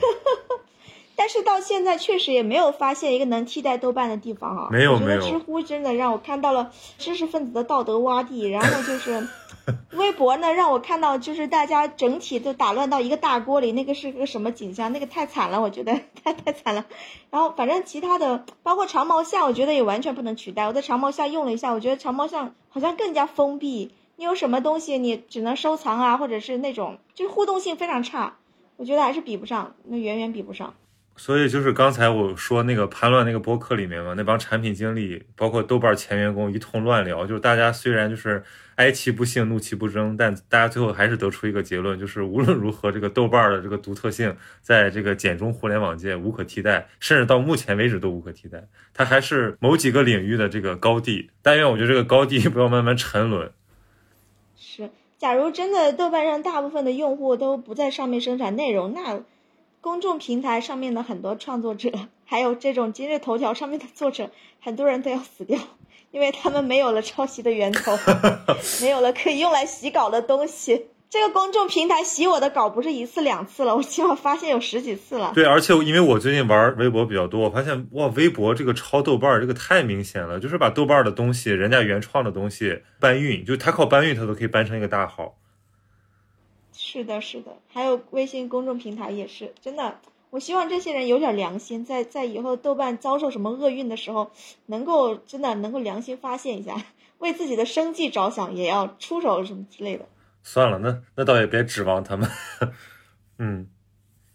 [laughs] 但是到现在确实也没有发现一个能替代豆瓣的地方啊。没有没有我觉得知乎真的让我看到了知识分子的道德洼地，然后就是 [laughs] 微博呢让我看到就是大家整体都打乱到一个大锅里，那个是个什么景象？那个太惨了，我觉得太太惨了。[laughs] 然后反正其他的包括长毛象，我觉得也完全不能取代。我在长毛象用了一下，我觉得长毛象好像更加封闭。你有什么东西你只能收藏啊，或者是那种就是互动性非常差，我觉得还是比不上，那远远比不上。所以就是刚才我说那个叛乱那个播客里面嘛，那帮产品经理，包括豆瓣前员工一通乱聊，就是大家虽然就是哀其不幸，怒其不争，但大家最后还是得出一个结论，就是无论如何，这个豆瓣的这个独特性，在这个简中互联网界无可替代，甚至到目前为止都无可替代。它还是某几个领域的这个高地，但愿我觉得这个高地不要慢慢沉沦。[laughs] 是，假如真的豆瓣上大部分的用户都不在上面生产内容，那公众平台上面的很多创作者，还有这种今日头条上面的作者，很多人都要死掉，因为他们没有了抄袭的源头，[laughs] 没有了可以用来洗稿的东西。这个公众平台洗我的稿不是一次两次了，我起码发现有十几次了。对，而且因为我最近玩微博比较多，我发现哇，微博这个抄豆瓣儿这个太明显了，就是把豆瓣儿的东西，人家原创的东西搬运，就他靠搬运，他都可以搬成一个大号。是的，是的，还有微信公众平台也是，真的。我希望这些人有点良心，在在以后豆瓣遭受什么厄运的时候，能够真的能够良心发现一下，为自己的生计着想，也要出手什么之类的。算了，那那倒也别指望他们。[laughs] 嗯，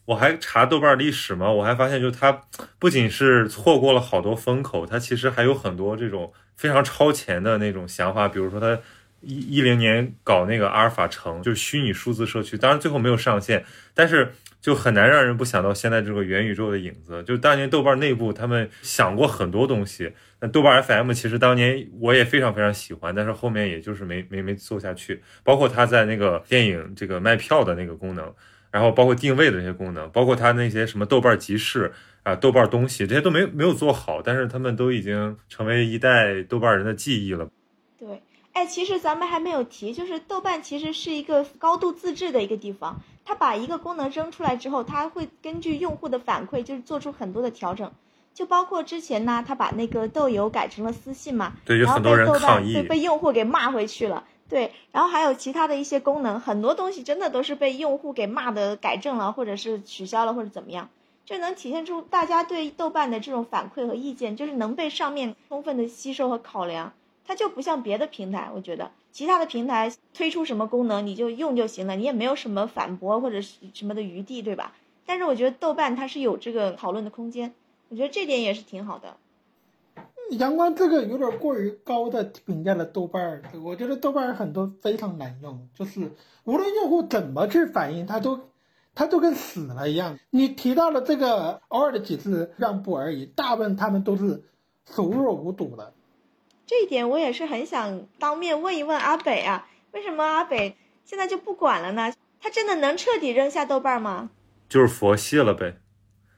我还查豆瓣历史嘛，我还发现，就它不仅是错过了好多风口，它其实还有很多这种非常超前的那种想法，比如说它一一零年搞那个阿尔法城，就是虚拟数字社区，当然最后没有上线，但是就很难让人不想到现在这个元宇宙的影子。就当年豆瓣内部他们想过很多东西，那豆瓣 FM 其实当年我也非常非常喜欢，但是后面也就是没没没做下去。包括它在那个电影这个卖票的那个功能，然后包括定位的这些功能，包括它那些什么豆瓣集市啊、豆瓣东西这些都没没有做好，但是他们都已经成为一代豆瓣人的记忆了。对，哎，其实咱们还没有提，就是豆瓣其实是一个高度自治的一个地方。它把一个功能扔出来之后，它会根据用户的反馈，就是做出很多的调整。就包括之前呢，他把那个豆油改成了私信嘛，对，有然后很多人被豆抗议瓣被。被用户给骂回去了。对，然后还有其他的一些功能，很多东西真的都是被用户给骂的改正了，或者是取消了，或者怎么样，就能体现出大家对豆瓣的这种反馈和意见，就是能被上面充分的吸收和考量。它就不像别的平台，我觉得其他的平台推出什么功能你就用就行了，你也没有什么反驳或者什么的余地，对吧？但是我觉得豆瓣它是有这个讨论的空间，我觉得这点也是挺好的。阳光这个有点过于高的评价了豆瓣儿，我觉得豆瓣儿很多非常难用，就是无论用户怎么去反应，它都它都跟死了一样。你提到了这个偶尔的几次让步而已，大部分他们都是熟若无睹的。这一点我也是很想当面问一问阿北啊，为什么阿北现在就不管了呢？他真的能彻底扔下豆瓣吗？就是佛系了呗。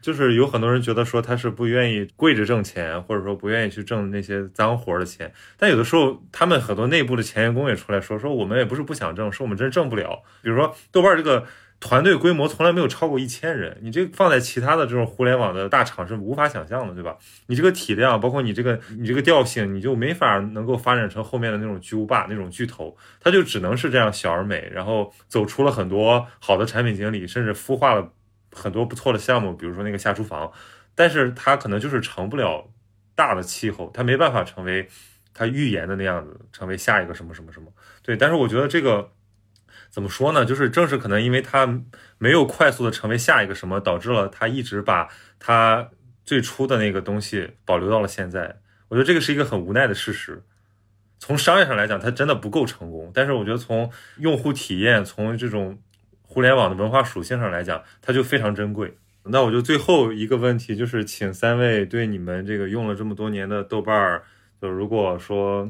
就是有很多人觉得说他是不愿意跪着挣钱，或者说不愿意去挣那些脏活的钱，但有的时候他们很多内部的前员工也出来说，说我们也不是不想挣，是我们真挣不了。比如说豆瓣这个团队规模从来没有超过一千人，你这放在其他的这种互联网的大厂是无法想象的，对吧？你这个体量，包括你这个你这个调性，你就没法能够发展成后面的那种巨无霸那种巨头，它就只能是这样小而美，然后走出了很多好的产品经理，甚至孵化了。很多不错的项目，比如说那个下厨房，但是它可能就是成不了大的气候，它没办法成为它预言的那样子，成为下一个什么什么什么。对，但是我觉得这个怎么说呢？就是正是可能因为它没有快速的成为下一个什么，导致了它一直把它最初的那个东西保留到了现在。我觉得这个是一个很无奈的事实。从商业上来讲，它真的不够成功。但是我觉得从用户体验，从这种互联网的文化属性上来讲，它就非常珍贵。那我就最后一个问题，就是请三位对你们这个用了这么多年的豆瓣儿，就如果说，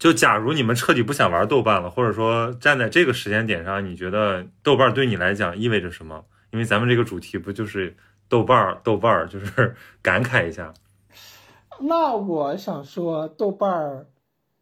就假如你们彻底不想玩豆瓣了，或者说站在这个时间点上，你觉得豆瓣对你来讲意味着什么？因为咱们这个主题不就是豆瓣儿，豆瓣儿就是 [laughs] 感慨一下。那我想说，豆瓣儿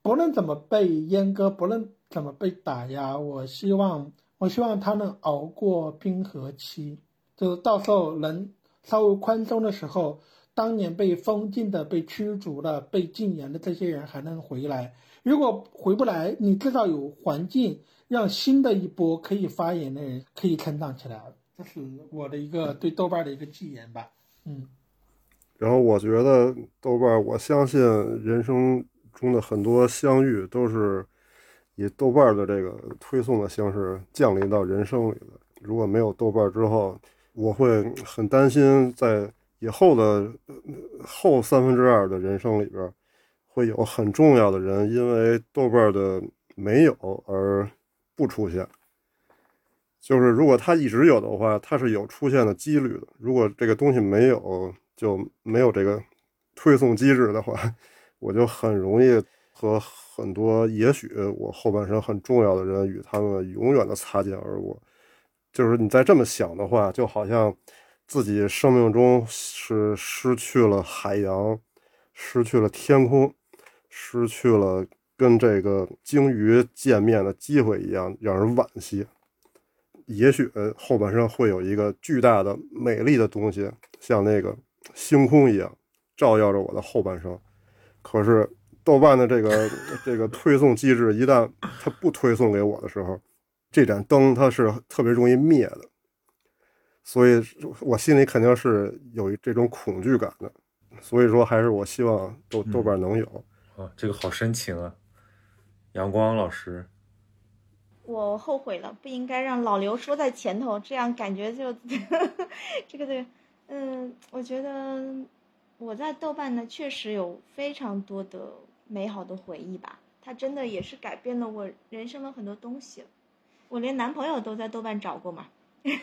不论怎么被阉割，不论怎么被打压，我希望，我希望它能熬过冰河期。就到时候能稍微宽松的时候，当年被封禁的、被驱逐了、被禁言的这些人还能回来。如果回不来，你至少有环境让新的一波可以发言的人可以成长起来。这是我的一个对豆瓣的一个寄言吧。嗯。然后我觉得豆瓣，我相信人生中的很多相遇都是以豆瓣的这个推送的形式降临到人生里的。如果没有豆瓣之后，我会很担心，在以后的后三分之二的人生里边，会有很重要的人因为豆瓣的没有而不出现。就是如果他一直有的话，他是有出现的几率的；如果这个东西没有，就没有这个推送机制的话，我就很容易和很多也许我后半生很重要的人与他们永远的擦肩而过。就是你再这么想的话，就好像自己生命中是失去了海洋，失去了天空，失去了跟这个鲸鱼见面的机会一样，让人惋惜。也许后半生会有一个巨大的、美丽的东西，像那个星空一样，照耀着我的后半生。可是豆瓣的这个这个推送机制，一旦它不推送给我的时候，这盏灯它是特别容易灭的，所以我心里肯定是有这种恐惧感的。所以说，还是我希望豆豆瓣能有。啊，这个好深情啊，阳光老师。我后悔了，不应该让老刘说在前头，这样感觉就 [laughs] 这个对，嗯，我觉得我在豆瓣呢确实有非常多的美好的回忆吧，它真的也是改变了我人生的很多东西。我连男朋友都在豆瓣找过嘛，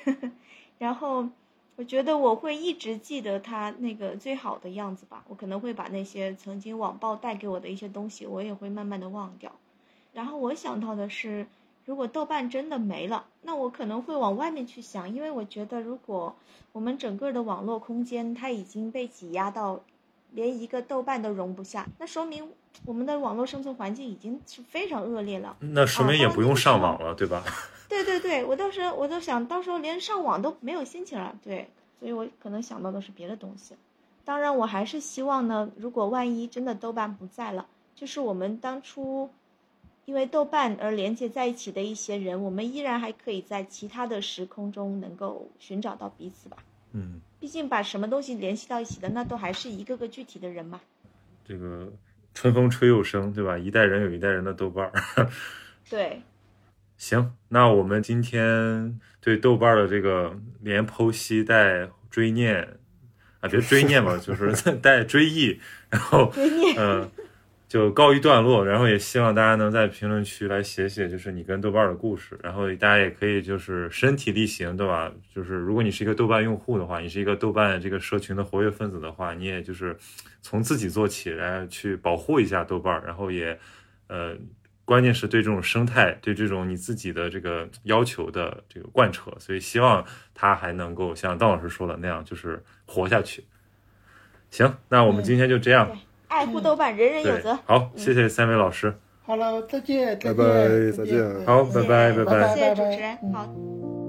[laughs] 然后我觉得我会一直记得他那个最好的样子吧。我可能会把那些曾经网暴带给我的一些东西，我也会慢慢的忘掉。然后我想到的是，如果豆瓣真的没了，那我可能会往外面去想，因为我觉得如果我们整个的网络空间它已经被挤压到连一个豆瓣都容不下，那说明。我们的网络生存环境已经是非常恶劣了，那说明也不用上网了，对吧？[laughs] 对对对，我当时我都想到时候连上网都没有心情了，对，所以我可能想到的是别的东西。当然，我还是希望呢，如果万一真的豆瓣不在了，就是我们当初因为豆瓣而连接在一起的一些人，我们依然还可以在其他的时空中能够寻找到彼此吧。嗯，毕竟把什么东西联系到一起的，那都还是一个个具体的人嘛。这个。春风吹又生，对吧？一代人有一代人的豆瓣儿。[laughs] 对，[laughs] 行，那我们今天对豆瓣的这个连剖析带追念啊，别追念吧，[laughs] 就是带追忆，然后嗯。就告一段落，然后也希望大家能在评论区来写写，就是你跟豆瓣的故事，然后大家也可以就是身体力行，对吧？就是如果你是一个豆瓣用户的话，你是一个豆瓣这个社群的活跃分子的话，你也就是从自己做起，来去保护一下豆瓣，然后也，呃，关键是对这种生态，对这种你自己的这个要求的这个贯彻，所以希望它还能够像邓老师说的那样，就是活下去。行，那我们今天就这样。爱护豆瓣，人人有责。好，谢谢三位老师。好了，再见，拜拜，再见。好，拜拜，拜拜。谢谢主持人。好。